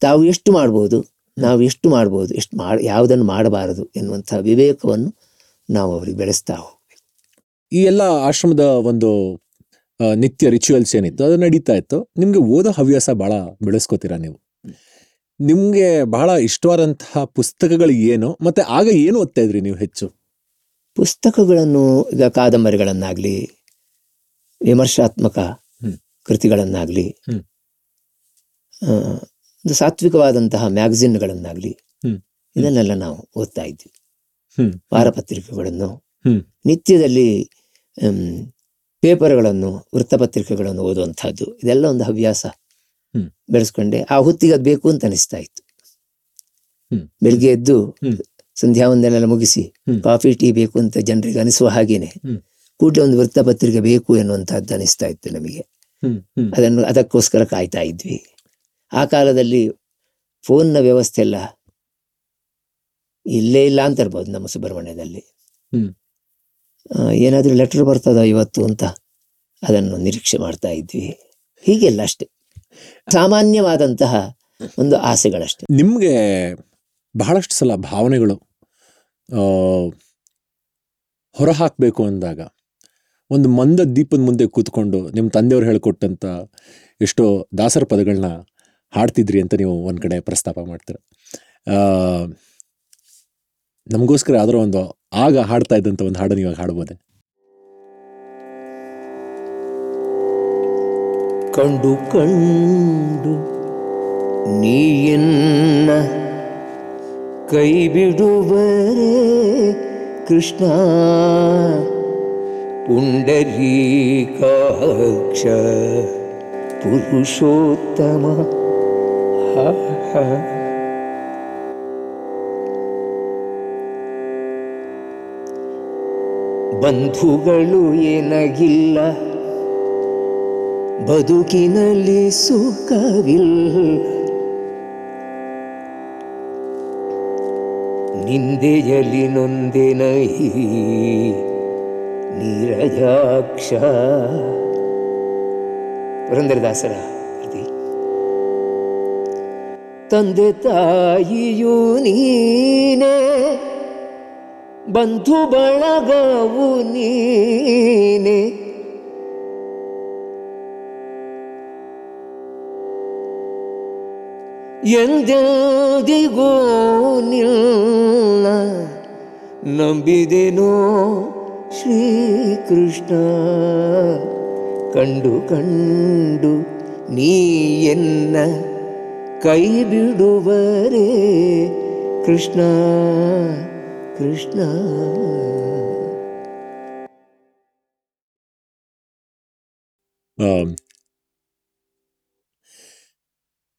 ತಾವು ಎಷ್ಟು ಮಾಡ್ಬೋದು? ನಾವು ಎಷ್ಟು ಮಾಡ್ಬೋದು? ಎಷ್ಟು ಮಾಡ ಯಾವುದನ್ನು ಮಾಡಬಾರದು ಎನ್ನುವಂತಹ ವಿವೇಕವನ್ನು ನಾವು ಅವ್ರಿಗೆ ಬೆಳೆಸ್ತಾ ಹೋಗ್ಬೇಕು. ಈ ಎಲ್ಲ ಆಶ್ರಮದ ಒಂದು ನಿತ್ಯ ರಿಚುವಲ್ಸ್ ಏನಿತ್ತು? ಅದು ನಡೀತಾ ಇತ್ತು. ನಿಮ್ಗೆ ಓದೋ ಹವ್ಯಾಸ ಬಹಳ ಬೆಳೆಸ್ಕೋತೀರಾ ನೀವು? ನಿಮ್ಗೆ ಬಹಳ ಇಷ್ಟವಾದಂತಹ ಪುಸ್ತಕಗಳು ಏನು ಮತ್ತೆ ಆಗ ಏನು ಓದ್ತಾ ಇದ್ರಿ ನೀವು ಹೆಚ್ಚು ಪುಸ್ತಕಗಳನ್ನು ಈಗ ಕಾದಂಬರಿಗಳನ್ನಾಗಲಿ ವಿಮರ್ಶಾತ್ಮಕ ಕೃತಿಗಳನ್ನಾಗಲಿ ಒಂದು ಸಾತ್ವಿಕವಾದಂತಹ ಮ್ಯಾಗಝಿನ್ಗಳನ್ನಾಗಲಿ. ಇದನ್ನೆಲ್ಲ ನಾವು ಓದ್ತಾ ಇದ್ವಿ ವಾರಪತ್ರಿಕೆಗಳನ್ನು. ನಿತ್ಯದಲ್ಲಿ ಪೇಪರ್ಗಳನ್ನು ವೃತ್ತಪತ್ರಿಕೆಗಳನ್ನು ಓದುವಂಥದ್ದು ಇದೆಲ್ಲ ಒಂದು ಹವ್ಯಾಸ. ಬೆಳೆಸ್ಕೊಂಡೆ. ಆ ಹೊತ್ತಿಗೆ ಅದು ಬೇಕು ಅಂತ ಅನಿಸ್ತಾ ಇತ್ತು. ಹ್ಮ್. ಬೆಳಿಗ್ಗೆ ಎದ್ದು. ಸಂಧ್ಯಾ ಒಂದನ್ನೆಲ್ಲ ಮುಗಿಸಿ ಕಾಫಿ ಟೀ ಬೇಕು ಅಂತ ಜನರಿಗೆ ಅನಿಸುವ ಹಾಗೇನೆ ಕೂಟ ಕೂಡಲೇ ಒಂದು ವೃತ್ತಪತ್ರಿಕೆ ಬೇಕು ಎನ್ನುವಂತಹದ್ದು ಅನಿಸ್ತಾ ಇತ್ತು ನಮಗೆ. ಅದನ್ನು ಅದಕ್ಕೋಸ್ಕರ ಕಾಯ್ತಾ ಇದ್ವಿ. ಆ ಕಾಲದಲ್ಲಿ ಫೋನ್ನ ವ್ಯವಸ್ಥೆ ಎಲ್ಲ ಇಲ್ಲೇ ಇಲ್ಲ ಅಂತ ಇರ್ಬೋದು ನಮ್ಮ ಸುಬ್ರಹ್ಮಣ್ಯದಲ್ಲಿ. ಹ್ಮ್. ಏನಾದ್ರೂ ಲೆಟರ್ ಬರ್ತದ ಇವತ್ತು ಅಂತ ಅದನ್ನು ನಿರೀಕ್ಷೆ ಮಾಡ್ತಾ ಇದ್ವಿ. ಹೀಗೆಲ್ಲ ಅಷ್ಟೇ. ಸಾಮಾನ್ಯವಾದಂತಹ ಒಂದು ಆಸೆಗಳಷ್ಟೇ. ನಿಮಗೆ ಬಹಳಷ್ಟು ಸಲ ಭಾವನೆಗಳು ಹೊರಹಾಕಬೇಕು ಅಂದಾಗ, ಒಂದು ಮಂದ ದೀಪದ ಮುಂದೆ ಕೂತ್ಕೊಂಡು ನಿಮ್ಮ ತಂದೆಯವರು ಹೇಳಿಕೊಟ್ಟಂಥ ಎಷ್ಟೋ ದಾಸರ ಪದಗಳನ್ನ ಹಾಡ್ತಿದ್ರಿ ಅಂತ ನೀವು ಒಂದು ಕಡೆ ಪ್ರಸ್ತಾಪ ಮಾಡ್ತೀರ. ನಮಗೋಸ್ಕರ ಆದರೂ ಒಂದು ಆಗ ಹಾಡ್ತಾ ಇದ್ದಂಥ ಒಂದು ಹಾಡನ್ನು ಇವಾಗ ಹಾಡ್ಬೋದೆ? ಕಂಡು ಕಂಡು ನೀಯನ್ನ ಕೈ ಬಿಡುವರೆ ಕೃಷ್ಣ ಪುಂಡರೀಕಾಕ್ಷ ಪುರುಷೋತ್ತಮ. ಬಂಧುಗಳು ಏನಾಗಿಲ್ಲ ಬದುಕಿನಲ್ಲಿ ಸುಖವಿಲ್ಲ ನಿಂದೆಯಲ್ಲಿ ನೊಂದೆನೈ ನೀರಜಾಕ್ಷ. ಪುರಂದರದಾಸರ ತಂದೆ ತಾಯಿಯು ನೀನೇ ಬಂಧು ಬಳಗವು ನೀನೆ. ಎಂದೆಂದಿಗೂ ನಿಲ್ಲ. ನಂಬಿದೆನೋ ಶ್ರೀಕೃಷ್ಣ. ಕಂಡು ಕಂಡು ನೀ ಎನ್ನ ಕೈ ಬಿಡುವರೆ ಕೃಷ್ಣ ಕೃಷ್ಣ. ಆ,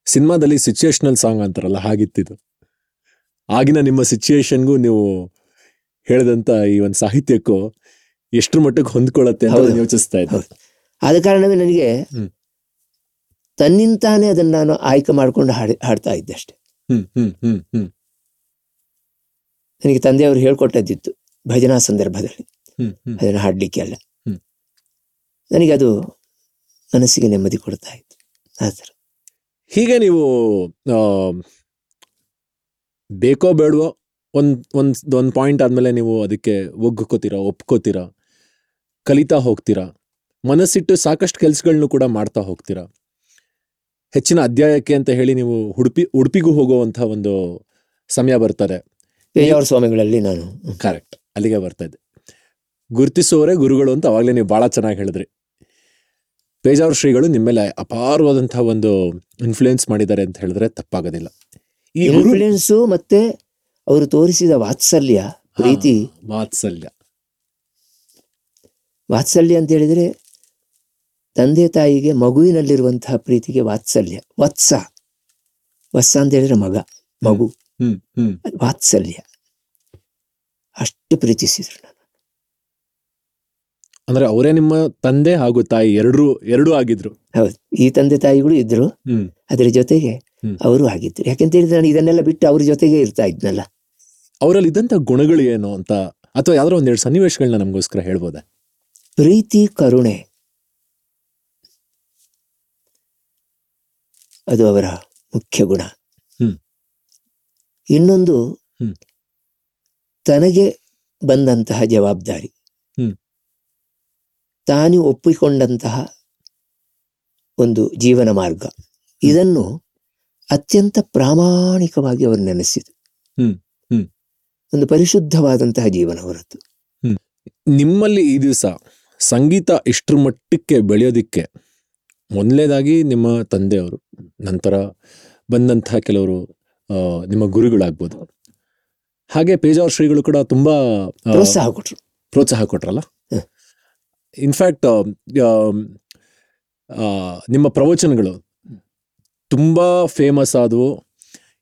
ಸಿನಿಮಾದಲ್ಲಿ ಸಿಚುಯೇಷನಲ್ ಸಾಂಗ್ ಅಂತಾರಲ್ಲ ಹಾಗಿತ್ತಿದು. ಆಗಿನ ನಿಮ್ಮ ಸಿಚುಯೇಷನ್ಗೂ ನೀವು ಹೇಳಿದಂತ ಈ ಒಂದು ಸಾಹಿತ್ಯಕ್ಕೂ ಎಷ್ಟು ಮಟ್ಟಕ್ಕೆ ಹೊಂದ್ಕೊಳ್ಳುತ್ತೆ ಅಂತ ಯೋಚಿಸ್ತಾ ಇದ್ದೆ. ಆದ ಕಾರಣವೇ ನನಗೆ. ತನ್ನಿಂತಾನೇ ಅದನ್ನು ನಾನು ಆಯ್ಕೆ ಮಾಡ್ಕೊಂಡು ಹಾಡಿ ಹಾಡ್ತಾ ಇದ್ದೆ ಅಷ್ಟೆ. ನನಗೆ ತಂದೆಯವರು ಹೇಳ್ಕೊಟ್ಟದ್ದಿತ್ತು ಭಜನಾ ಸಂದರ್ಭದಲ್ಲಿ. ಅದನ್ನು ಹಾಡಲಿಕ್ಕೆ ಅಲ್ಲ. ನನಗೆ ಅದು ಮನಸ್ಸಿಗೆ ನೆಮ್ಮದಿ ಕೊಡ್ತಾ ಇತ್ತು. ಆ ಥರ. ಹೀಗೆ ನೀವು ಬೇಕೋ ಬೇಡವೋ ಒಂದು ಒಂದು ಒಂದು ಪಾಯಿಂಟ್ ಆದಮೇಲೆ ನೀವು ಅದಕ್ಕೆ ಒಗ್ಕೋತೀರಾ ಒಪ್ಕೋತೀರಾ ಕಲಿತಾ ಹೋಗ್ತೀರಾ ಮನಸ್ಸಿಟ್ಟು ಸಾಕಷ್ಟು ಕೆಲಸಗಳನ್ನು ಕೂಡ ಮಾಡ್ತಾ ಹೋಗ್ತೀರಾ? ಹೆಚ್ಚಿನ ಅಧ್ಯಾಯಕ್ಕೆ ಅಂತ ಹೇಳಿ ನೀವು ಉಡುಪಿ ಉಡುಪಿಗೂ ಹೋಗುವಂಥ ಒಂದು ಸಮಯ ಬರ್ತದೆ. ಸ್ವಾಮಿಗಳಲ್ಲಿ ನಾನು. ಕರೆಕ್ಟ್ ಅಲ್ಲಿಗೆ ಬರ್ತಾ ಇದ್ದೆ. ಗುರುತಿಸುವವರೇ ಗುರುಗಳು ಅಂತ ಅವಾಗಲೇ ನೀವು ಭಾಳ ಚೆನ್ನಾಗಿ ಹೇಳಿದ್ರಿ. ಪೇಜಾವರ ಶ್ರೀಗಳು ನಿಮ್ಮ ಮೇಲೆ ಅಪಾರವಾದಂತಹ ಒಂದು ಇನ್ಫ್ಲೂಯೆನ್ಸ್ ಮಾಡಿದ್ದಾರೆ ಅಂತ ಹೇಳಿದ್ರೆ ತಪ್ಪಾಗೋದಿಲ್ಲ. ಈ ಇನ್ಫ್ಲೂಯೆನ್ಸು ಮತ್ತೆ ಅವರು ತೋರಿಸಿದ ವಾತ್ಸಲ್ಯ ಪ್ರೀತಿ. ವಾತ್ಸಲ್ಯ. ವಾತ್ಸಲ್ಯ ಅಂತ ಹೇಳಿದ್ರೆ ತಂದೆ ತಾಯಿಗೆ ಮಗುವಿನಲ್ಲಿರುವಂತಹ ಪ್ರೀತಿಗೆ ವಾತ್ಸಲ್ಯ. ವತ್ಸ. ವತ್ಸ ಅಂತ ಹೇಳಿದ್ರೆ ಮಗ ಮಗು. ವಾತ್ಸಲ್ಯ. ಅಷ್ಟು ಪ್ರೀತಿಸಿದ್ರು ನಾನು. ಅಂದ್ರೆ ಅವರೇ ನಿಮ್ಮ ತಂದೆ ಹಾಗೂ ತಾಯಿ ಎರಡು ಎರಡೂ ಆಗಿದ್ರು. ಹೌದು. ಈ ತಂದೆ ತಾಯಿಗಳು ಇದ್ರು. ಅದರ ಜೊತೆಗೆ ಅವರು ಆಗಿದ್ರು. ಯಾಕೆಂತ ಹೇಳಿದ್ರೆ ನಾನು ಇದನ್ನೆಲ್ಲ ಬಿಟ್ಟು ಅವ್ರ ಜೊತೆಗೆ ಇರ್ತಾ ಇದ್ನಲ್ಲ. ಅವರಲ್ಲಿ ಇದ್ದಂತ ಗುಣಗಳು ಏನು ಅಂತ? ಅಥವಾ ಯಾವ್ದಾರ ಒಂದೆರಡು ಸನ್ನಿವೇಶಗಳನ್ನ ನಮಗೋಸ್ಕರ ಹೇಳ್ಬೋದಾ? ಪ್ರೀತಿ ಕರುಣೆ. ಅದು ಅವರ ಮುಖ್ಯ ಗುಣ. ಇನ್ನೊಂದು. ತನಗೆ ಬಂದಂತಹ ಜವಾಬ್ದಾರಿ. ತಾನು ಒಪ್ಪಿಕೊಂಡಂತಹ ಒಂದು ಜೀವನ ಮಾರ್ಗ. ಇದನ್ನು ಅತ್ಯಂತ ಪ್ರಾಮಾಣಿಕವಾಗಿ ಅವರು ನೆನೆಸಿದರು. ಹ್ಮ್. ಹ್ಮ್. ಒಂದು ಪರಿಶುದ್ಧವಾದಂತಹ ಜೀವನ ಹೊರತು. ನಿಮ್ಮಲ್ಲಿ ಈ ದಿವಸ ಸಂಗೀತ ಇಷ್ಟರ ಮಟ್ಟಕ್ಕೆ ಬೆಳೆಯೋದಿಕ್ಕೆ ಮೊದಲನೇದಾಗಿ ನಿಮ್ಮ ತಂದೆಯವರು ನಂತರ ಬಂದಂತಹ ಕೆಲವರು ನಿಮ್ಮ ಗುರುಗಳಾಗ್ಬೋದು. ಹಾಗೆ ಪೇಜಾವರ್ ಶ್ರೀಗಳು ಕೂಡ ತುಂಬಾ ಪ್ರೋತ್ಸಾಹ ಕೊಟ್ರು. ಪ್ರೋತ್ಸಾಹ ಕೊಟ್ರಲ್ಲ. ಇನ್ಫ್ಯಾಕ್ಟ್ ನಿಮ್ಮ ಪ್ರವಚನಗಳು ತುಂಬ ಫೇಮಸ್ ಆದವು.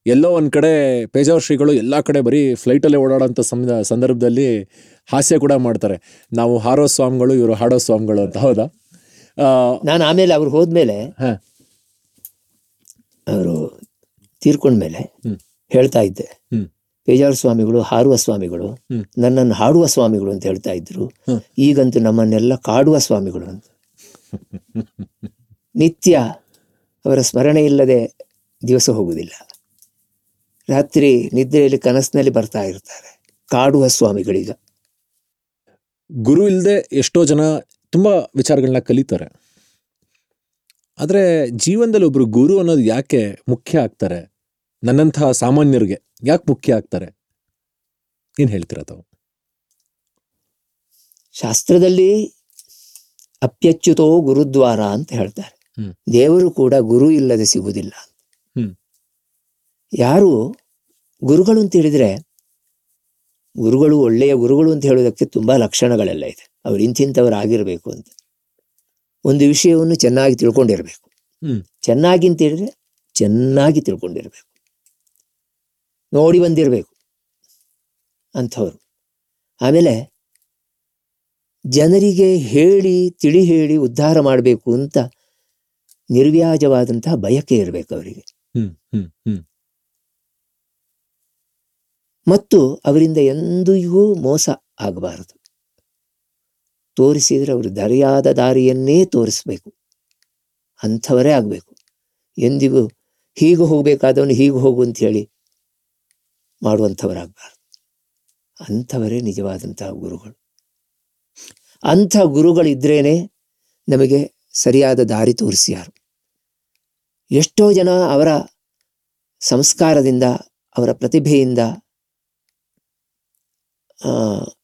ಎಲ್ಲೋ ಒಂದು ಕಡೆ ಪೇಜಾವರ್ ಶ್ರೀಗಳು ಎಲ್ಲ ಕಡೆ ಬರೀ ಫ್ಲೈಟಲ್ಲೇ ಓಡಾಡೋಂಥ ಸಂದ ಸಂದರ್ಭದಲ್ಲಿ ಹಾಸ್ಯ ಕೂಡ ಮಾಡ್ತಾರೆ. ನಾವು ಹಾರೋ ಸ್ವಾಮಿಗಳು ಇವರು ಹಾಡೋ ಸ್ವಾಮಿಗಳು ಅಂತ ಹೌದಾ? ನಾನು ಆಮೇಲೆ ಅವ್ರು ಹೋದ್ಮೇಲೆ ಹ. ಅವರು ತೀರ್ಕೊಂಡ್ಮೇಲೆ. ಹೇಳ್ತಾ ಇದ್ದೆ. ಹ್ಮ್. ಪೇಜಾವರ ಸ್ವಾಮಿಗಳು ಹಾರುವ ಸ್ವಾಮಿಗಳು. ನನ್ನನ್ನು ಹಾಡುವ ಸ್ವಾಮಿಗಳು ಅಂತ ಹೇಳ್ತಾ ಇದ್ರು. ಈಗಂತೂ ನಮ್ಮನ್ನೆಲ್ಲ ಕಾಡುವ ಸ್ವಾಮಿಗಳು ಅಂತ ನಿತ್ಯ ಅವರ ಸ್ಮರಣೆ ಇಲ್ಲದೆ ದಿವಸ ಹೋಗುವುದಿಲ್ಲ ರಾತ್ರಿ ನಿದ್ರೆಯಲ್ಲಿ ಕನಸಿನಲ್ಲಿ ಬರ್ತಾ ಇರ್ತಾರೆ ಕಾಡುವ ಸ್ವಾಮಿಗಳೀಗ ಗುರು ಇಲ್ಲದೆ ಎಷ್ಟೋ ಜನ ತುಂಬಾ ವಿಚಾರಗಳನ್ನ ಕಲಿತಾರೆ ಆದರೆ ಜೀವನದಲ್ಲಿ ಒಬ್ಬರು ಗುರು ಅನ್ನೋದು ಯಾಕೆ ಮುಖ್ಯ ಆಗ್ತಾರೆ ನನ್ನಂತಹ ಸಾಮಾನ್ಯರಿಗೆ ಯಾಕೆ ಮುಖ್ಯ ಆಗ್ತಾರೆ? ಏನು ಹೇಳ್ತೀರಾ ತಾವು? ಶಾಸ್ತ್ರದಲ್ಲಿ ಅಪ್ಯಚ್ಯುತೋ ಗುರುದ್ವಾರ ಅಂತ ಹೇಳ್ತಾರೆ. ದೇವರು ಕೂಡ ಗುರು ಇಲ್ಲದೆ ಸಿಗುವುದಿಲ್ಲ ಹ್ಮ್. ಯಾರು ಗುರುಗಳು ಅಂತ ಹೇಳಿದ್ರೆ ಗುರುಗಳು ಒಳ್ಳೆಯ ಗುರುಗಳು ಅಂತ ಹೇಳೋದಕ್ಕೆ ತುಂಬಾ ಲಕ್ಷಣಗಳೆಲ್ಲ ಇದೆ. ಅವ್ರು ಇಂತಿಂಥವ್ರು ಆಗಿರಬೇಕು ಅಂತ. ಒಂದು ವಿಷಯವನ್ನು ಚೆನ್ನಾಗಿ ತಿಳ್ಕೊಂಡಿರ್ಬೇಕು. ಹ್ಮ್. ಚೆನ್ನಾಗಿ ಅಂತ ಹೇಳಿದ್ರೆ ಚೆನ್ನಾಗಿ ತಿಳ್ಕೊಂಡಿರ್ಬೇಕು. ನೋಡಿ ಬಂದಿರಬೇಕು ಅಂಥವ್ರು. ಆಮೇಲೆ ಜನರಿಗೆ ಹೇಳಿ ತಿಳಿ ಹೇಳಿ ಉದ್ಧಾರ ಮಾಡಬೇಕು ಅಂತ ನಿರ್ವ್ಯಾಜವಾದಂತಹ ಬಯಕೆ ಇರಬೇಕು ಅವರಿಗೆ. ಹ್ಮ್ ಹ್ಮ್ ಹ್ಮ್. ಮತ್ತು ಅವರಿಂದ ಎಂದಿಗೂ ಮೋಸ ಆಗಬಾರದು. ತೋರಿಸಿದರೆ ಅವರು ದರಿಯಾದ ದಾರಿಯನ್ನೇ ತೋರಿಸ್ಬೇಕು. ಅಂಥವರೇ ಆಗಬೇಕು. ಎಂದಿಗೂ ಹೀಗೆ ಹೋಗಬೇಕಾದವನು ಹೀಗೆ ಹೋಗು ಅಂತ ಹೇಳಿ ಮಾಡುವಂಥವರಾಗಬಾರ್ದು. ಅಂಥವರೇ ನಿಜವಾದಂತಹ ಗುರುಗಳು. ಅಂಥ ಗುರುಗಳಿದ್ರೇ ನಮಗೆ ಸರಿಯಾದ ದಾರಿ ತೋರಿಸ್ಯಾರು ಎಷ್ಟೋ ಜನ ಅವರ ಸಂಸ್ಕಾರದಿಂದ, ಅವರ ಪ್ರತಿಭೆಯಿಂದ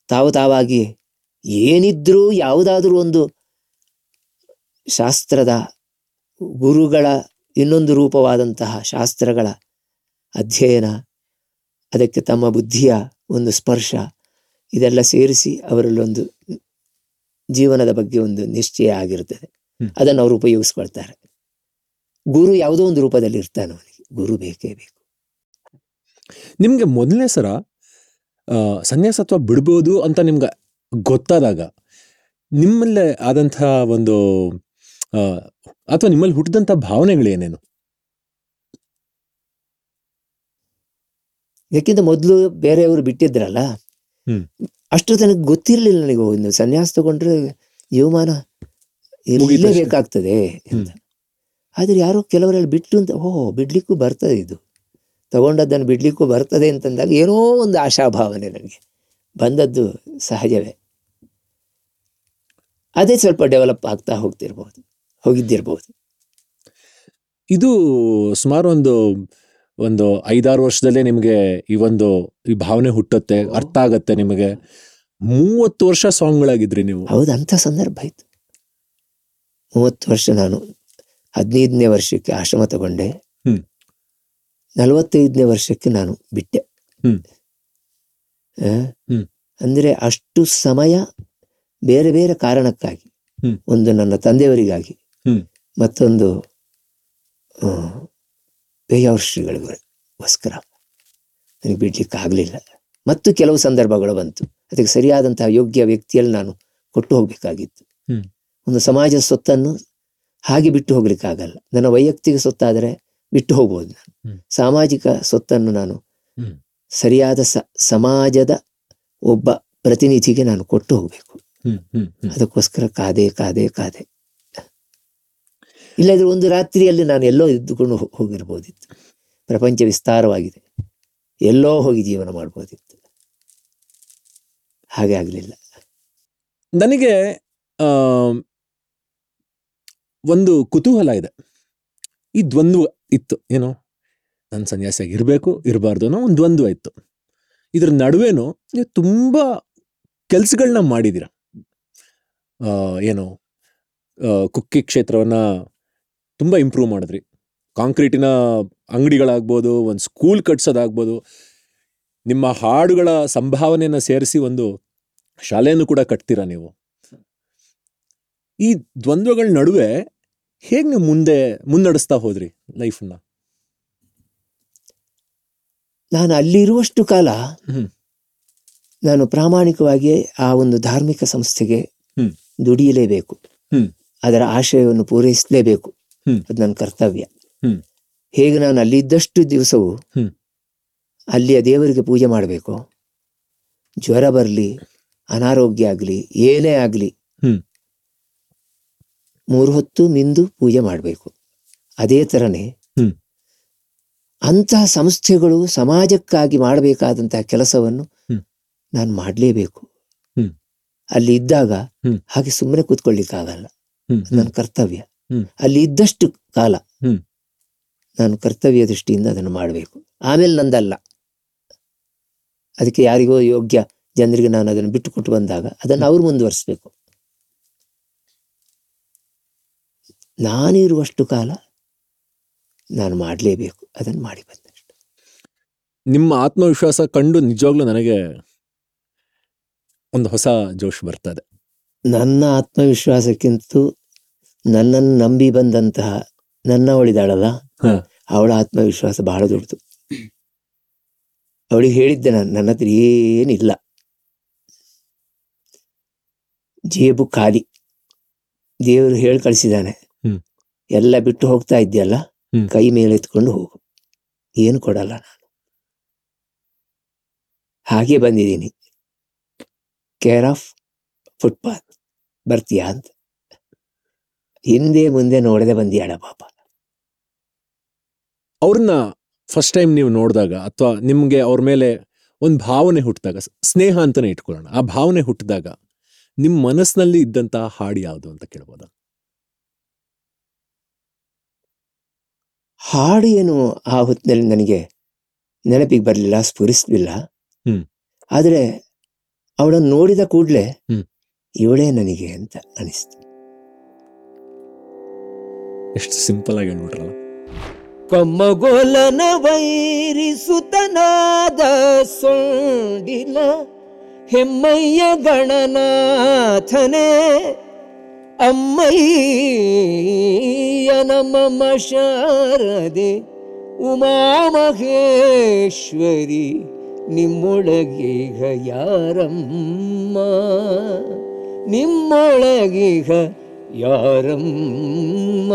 ತಾವು ತಾವಾಗಿ ಏನಿದ್ರೂ ಯಾವುದಾದ್ರೂ ಒಂದು ಶಾಸ್ತ್ರದ ಗುರುಗಳ ಇನ್ನೊಂದು ರೂಪವಾದಂತಹ ಶಾಸ್ತ್ರಗಳ ಅಧ್ಯಯನ ಅದಕ್ಕೆ ತಮ್ಮ ಬುದ್ಧಿಯ ಒಂದು ಸ್ಪರ್ಶ ಇದೆಲ್ಲ ಸೇರಿಸಿ ಅವರಲ್ಲೊಂದು ಜೀವನದ ಬಗ್ಗೆ ಒಂದು ನಿಶ್ಚಯ ಆಗಿರುತ್ತದೆ. ಅದನ್ನು ಅವರು ಉಪಯೋಗಿಸ್ಕೊಳ್ತಾರೆ. ಗುರು ಯಾವುದೋ ಒಂದು ರೂಪದಲ್ಲಿ ಇರ್ತಾನೆ ಅವನಿಗೆ. ಗುರು ಬೇಕೇ ಬೇಕು. ನಿಮಗೆ ಮೊದಲನೇ ಸರ ಸನ್ಯಾಸತ್ವ ಬಿಡ್ಬೋದು ಅಂತ ನಿಮ್ಗೆ ಗೊತ್ತಾದಾಗ ನಿಮ್ಮಲ್ಲೇ ಆದಂತಹ ಒಂದು ಅಥವಾ ನಿಮ್ಮಲ್ಲಿ ಹುಟ್ಟಿದಂಥ ಭಾವನೆಗಳೇನೇನು? ಯಾಕೆಂದ್ರೆ ಮೊದಲು ಬೇರೆಯವರು ಬಿಟ್ಟಿದ್ರಲ್ಲ. ಅಷ್ಟು ತನಕ ಗೊತ್ತಿರಲಿಲ್ಲ ನನಗೆ ಒಂದು ಸನ್ಯಾಸ ತಗೊಂಡ್ರೆ ಜೀವಮಾನ ಬೇಕಾಗ್ತದೆ ಅಂತ. ಆದ್ರೆ ಯಾರೋ ಕೆಲವರಲ್ಲಿ ಬಿಟ್ಟು ಅಂತ ಓ ಬಿಡ್ಲಿಕ್ಕೂ ಬರ್ತದೆ ಇದು. ತಗೊಂಡದ್ದನ್ನು ಬಿಡ್ಲಿಕ್ಕೂ ಬರ್ತದೆ ಅಂತಂದಾಗ ಏನೋ ಒಂದು ಆಶಾಭಾವನೆ ನನಗೆ. ಬಂದದ್ದು ಸಹಜವೇ. ಅದೇ ಸ್ವಲ್ಪ ಡೆವಲಪ್ ಆಗ್ತಾ ಹೋಗ್ತಿರ್ಬೋದು ಹೋಗಿದ್ದಿರ್ಬೋದು. ಇದು ಸುಮಾರು ಒಂದು ಒಂದು ಐದಾರು ವರ್ಷದಲ್ಲೇ ನಿಮಗೆ ಈ ಒಂದು ಈ ಭಾವನೆ ಹುಟ್ಟುತ್ತೆ ಅರ್ಥ ಆಗತ್ತೆ ನಿಮಗೆ. ಮೂವತ್ತು ವರ್ಷ ಸಾಂಗ್ಗಳಾಗಿದ್ರಿ ನೀವು. ಹೌದು ಅಂತ ಸಂದರ್ಭ ಆಯ್ತು. ಮೂವತ್ತು ವರ್ಷ ನಾನು ಹದಿನೈದನೇ ವರ್ಷಕ್ಕೆ ಆಶ್ರಮ ತಗೊಂಡೆ. ನಲವತ್ತೈದನೇ ವರ್ಷಕ್ಕೆ ನಾನು ಬಿಟ್ಟೆ. ಅಂದರೆ ಅಷ್ಟು ಸಮಯ ಬೇರೆ ಬೇರೆ ಕಾರಣಕ್ಕಾಗಿ ಒಂದು ನನ್ನ ತಂದೆಯವರಿಗಾಗಿ. ಮತ್ತೊಂದು ಆ, ಶ್ರೀಗಳಿಗೋಸ್ಕರ ನನಗೆ ಬಿಡ್ಲಿಕ್ಕೆ ಆಗಲಿಲ್ಲ. ಮತ್ತು ಕೆಲವು ಸಂದರ್ಭಗಳು ಬಂತು. ಅದಕ್ಕೆ ಸರಿಯಾದಂತಹ ಯೋಗ್ಯ ವ್ಯಕ್ತಿಯಲ್ಲಿ ನಾನು ಕೊಟ್ಟು ಹೋಗ್ಬೇಕಾಗಿತ್ತು. ಒಂದು ಸಮಾಜ ಸೊತ್ತನ್ನು ಹಾಗೆ ಬಿಟ್ಟು ಹೋಗ್ಲಿಕ್ಕಾಗಲ್ಲ ನನ್ನ ವೈಯಕ್ತಿಕ ಸೊತ್ತಾದರೆ ಬಿಟ್ಟು ಹೋಗ್ಬೋದು ನಾನು. ಸಾಮಾಜಿಕ ಸೊತ್ತನ್ನು ನಾನು. ಸರಿಯಾದ ಸ ಸಮಾಜದ ಒಬ್ಬ ಪ್ರತಿನಿಧಿಗೆ ನಾನು ಕೊಟ್ಟು ಹೋಗ್ಬೇಕು. ಅದಕ್ಕೋಸ್ಕರ ಕಾದೆ ಕಾದೆ ಕಾದೆ. ಇಲ್ಲದ್ರೆ ಒಂದು ರಾತ್ರಿಯಲ್ಲಿ ನಾನು ಎಲ್ಲೋ ಇದ್ದುಕೊಂಡು ಹೋಗಿರ್ಬೋದಿತ್ತು. ಪ್ರಪಂಚ ವಿಸ್ತಾರವಾಗಿದೆ. ಎಲ್ಲೋ ಹೋಗಿ ಜೀವನ ಮಾಡ್ಬೋದಿತ್ತು. ಹಾಗೆ ಆಗಲಿಲ್ಲ. ನನಗೆ ಒಂದು ಕುತೂಹಲ ಇದೆ. ಈ ದ್ವಂದ್ವ ಇತ್ತು. ಏನು? ನನ್ನ ಸನ್ಯಾಸಿಯಾಗಿ ಇರಬೇಕು, ಇರಬಾರ್ದು ಅನ್ನೋ ಒಂದು ದ್ವಂದ್ವ ಇತ್ತು. ಇದ್ರ ನಡುವೆನೂ ನೀವು ತುಂಬ ಕೆಲಸಗಳನ್ನ ಮಾಡಿದ್ದೀರ ಏನು? ಕುಕ್ಕಿ ಕ್ಷೇತ್ರವನ್ನ ತುಂಬ ಇಂಪ್ರೂವ್ ಮಾಡಿದ್ರಿ ಕಾಂಕ್ರೀಟಿನ ಅಂಗಡಿಗಳಾಗ್ಬೋದು ಒಂದು ಸ್ಕೂಲ್ ಕಟ್ಸೋದಾಗ್ಬೋದು ನಿಮ್ಮ ಹಾಡುಗಳ ಸಂಭಾವನೆಯನ್ನು ಸೇರಿಸಿ ಒಂದು ಶಾಲೆಯನ್ನು ಕೂಡ ಕಟ್ತೀರಾ ನೀವು ಈ ದ್ವಂದ್ವಗಳ ನಡುವೆ ಹೇಗೆ ನೀವು ಮುಂದೆ ಮುನ್ನಡೆಸ್ತಾ ಹೋದ್ರಿ ಲೈಫನ್ನ ನಾನು ಅಲ್ಲಿರುವಷ್ಟು ಕಾಲ. ನಾನು ಪ್ರಾಮಾಣಿಕವಾಗಿ ಆ ಒಂದು ಧಾರ್ಮಿಕ ಸಂಸ್ಥೆಗೆ. ದುಡಿಯಲೇಬೇಕು. ಅದರ ಆಶಯವನ್ನು ಪೂರೈಸಲೇಬೇಕು. ಅದು ನನ್ನ ಕರ್ತವ್ಯ. ಹೇಗೆ ನಾನು ಅಲ್ಲಿದ್ದಷ್ಟು ದಿವಸವು. ಅಲ್ಲಿಯ ದೇವರಿಗೆ ಪೂಜೆ ಮಾಡಬೇಕು ಜ್ವರ ಬರಲಿ ಅನಾರೋಗ್ಯ ಆಗಲಿ ಏನೇ ಆಗಲಿ. ಮೂರು ಹೊತ್ತು ನಿಂದು ಪೂಜೆ ಮಾಡಬೇಕು ಅದೇ ಥರನೇ. ಅಂತಹ ಸಂಸ್ಥೆಗಳು ಸಮಾಜಕ್ಕಾಗಿ ಮಾಡಬೇಕಾದಂತಹ ಕೆಲಸವನ್ನು. ನಾನು ಮಾಡಲೇಬೇಕು. ಅಲ್ಲಿ ಇದ್ದಾಗ. ಹಾಗೆ ಸುಮ್ಮನೆ ಕೂತ್ಕೊಳ್ಳಿಕ್ಕಾಗಲ್ಲ ನನ್ನ ಕರ್ತವ್ಯ. ಅಲ್ಲಿ ಇದ್ದಷ್ಟು ಕಾಲ ಹ್ಮ್. ನಾನು ಕರ್ತವ್ಯ ದೃಷ್ಟಿಯಿಂದ ಅದನ್ನು ಮಾಡಬೇಕು. ಆಮೇಲೆ ನಂದಲ್ಲ. ಅದಕ್ಕೆ ಯಾರಿಗೋ ಯೋಗ್ಯ ಜನರಿಗೆ ನಾನು ಅದನ್ನು ಬಿಟ್ಟು ಕೊಟ್ಟು ಬಂದಾಗ ಅದನ್ನು ಅವ್ರು ಮುಂದುವರಿಸಬೇಕು. ನಾನಿರುವಷ್ಟು ಕಾಲ ನಾನು ಮಾಡಲೇಬೇಕು. ಅದನ್ನು ಮಾಡಿ ಬಂದೆ ನಿಮ್ಮ ಆತ್ಮವಿಶ್ವಾಸ ಕಂಡು ನಿಜವಾಗ್ಲೂ ನನಗೆ ಒಂದು ಹೊಸ ಜೋಶ್ ಬರ್ತದೆ. ನನ್ನ ಆತ್ಮವಿಶ್ವಾಸಕ್ಕಿಂತ ನನ್ನನ್ನು ನಂಬಿ ಬಂದಂತಹ ನನ್ನ ಅವಳಿದಾಳಲ್ಲ ಅವಳ ಆತ್ಮವಿಶ್ವಾಸ ಬಹಳ ದೊಡ್ಡದು. ಅವಳಿಗೆ ಹೇಳಿದ್ದೆ ನಾನು ನನ್ನ ಹತ್ರ ಏನಿಲ್ಲ. ಜೇಬು ಖಾಲಿ. ದೇವರು ಹೇಳಿ ಕಳಿಸಿದ್ದಾನೆ. ಎಲ್ಲ ಬಿಟ್ಟು ಹೋಗ್ತಾ ಇದ್ಯಲ್ಲ. ಕೈ ಮೇಲೆ ಎತ್ಕೊಂಡು ಹೋಗು. ಏನು ಕೊಡಲ್ಲ ನಾನು. ಹಾಗೆ ಬಂದಿದ್ದೀನಿ. ಕೇರ್ ಆಫ್ ಫುಟ್ಪಾತ್ ಬರ್ತೀಯಾ ಅಂತ. ಹಿಂದೆ ಮುಂದೆ ನೋಡದೆ ಬಂದಿಯಾಳ ಪಾಪ. ಅವ್ರನ್ನ ಫಸ್ಟ್ ಟೈಮ್ ನೀವು ನೋಡಿದಾಗ ಅಥವಾ ನಿಮಗೆ ಅವ್ರ ಮೇಲೆ ಒಂದು ಭಾವನೆ ಹುಟ್ಟಿದಾಗ ಸ್ನೇಹ ಅಂತಲೇ ಇಟ್ಕೊಳ್ಳೋಣ. ಆ ಭಾವನೆ ಹುಟ್ಟಿದಾಗ ನಿಮ್ಮ ಮನಸ್ಸಿನಲ್ಲಿ ಇದ್ದಂತಹ ಹಾಡು ಯಾವುದು ಅಂತ ಕೇಳ್ಬೋದ? ಹಾಡು ಏನು ಆ ಹೊತ್ತಿನಲ್ಲಿ ನನಗೆ ನೆನಪಿಗೆ ಬರಲಿಲ್ಲ ಸ್ಫುರಿಸಲಿಲ್ಲ. ಆದರೆ ಅವಳನ್ನು ನೋಡಿದ ಕೂಡಲೇ. ಇವಳೇ ನನಗೆ ಅಂತ ಅನಿಸ್ತು. ಎಷ್ಟು ಸಿಂಪಲ್ ಆಗಿ ಹೇಳ್ಬಿಟ್ರಲ್ಲ ಕಮ್ಮಗೋಲನ ವೈರಿಸುತನಾದ ಸೊಂಡಿಲ, ಹೆಮ್ಮಯ್ಯ ಗಣನಾಥನೇ, ಅಮ್ಮಯ್ಯ ನಮ್ಮ ಶಾರದೆ ಉಮಾಮಹೇಶ್ವರಿ ನಿಮ್ಮೊಳಗೀಗ ಯಾರಮ್ಮ? ನಿಮ್ಮೊಳಗೀಗ ಯಾರಮ್ಮ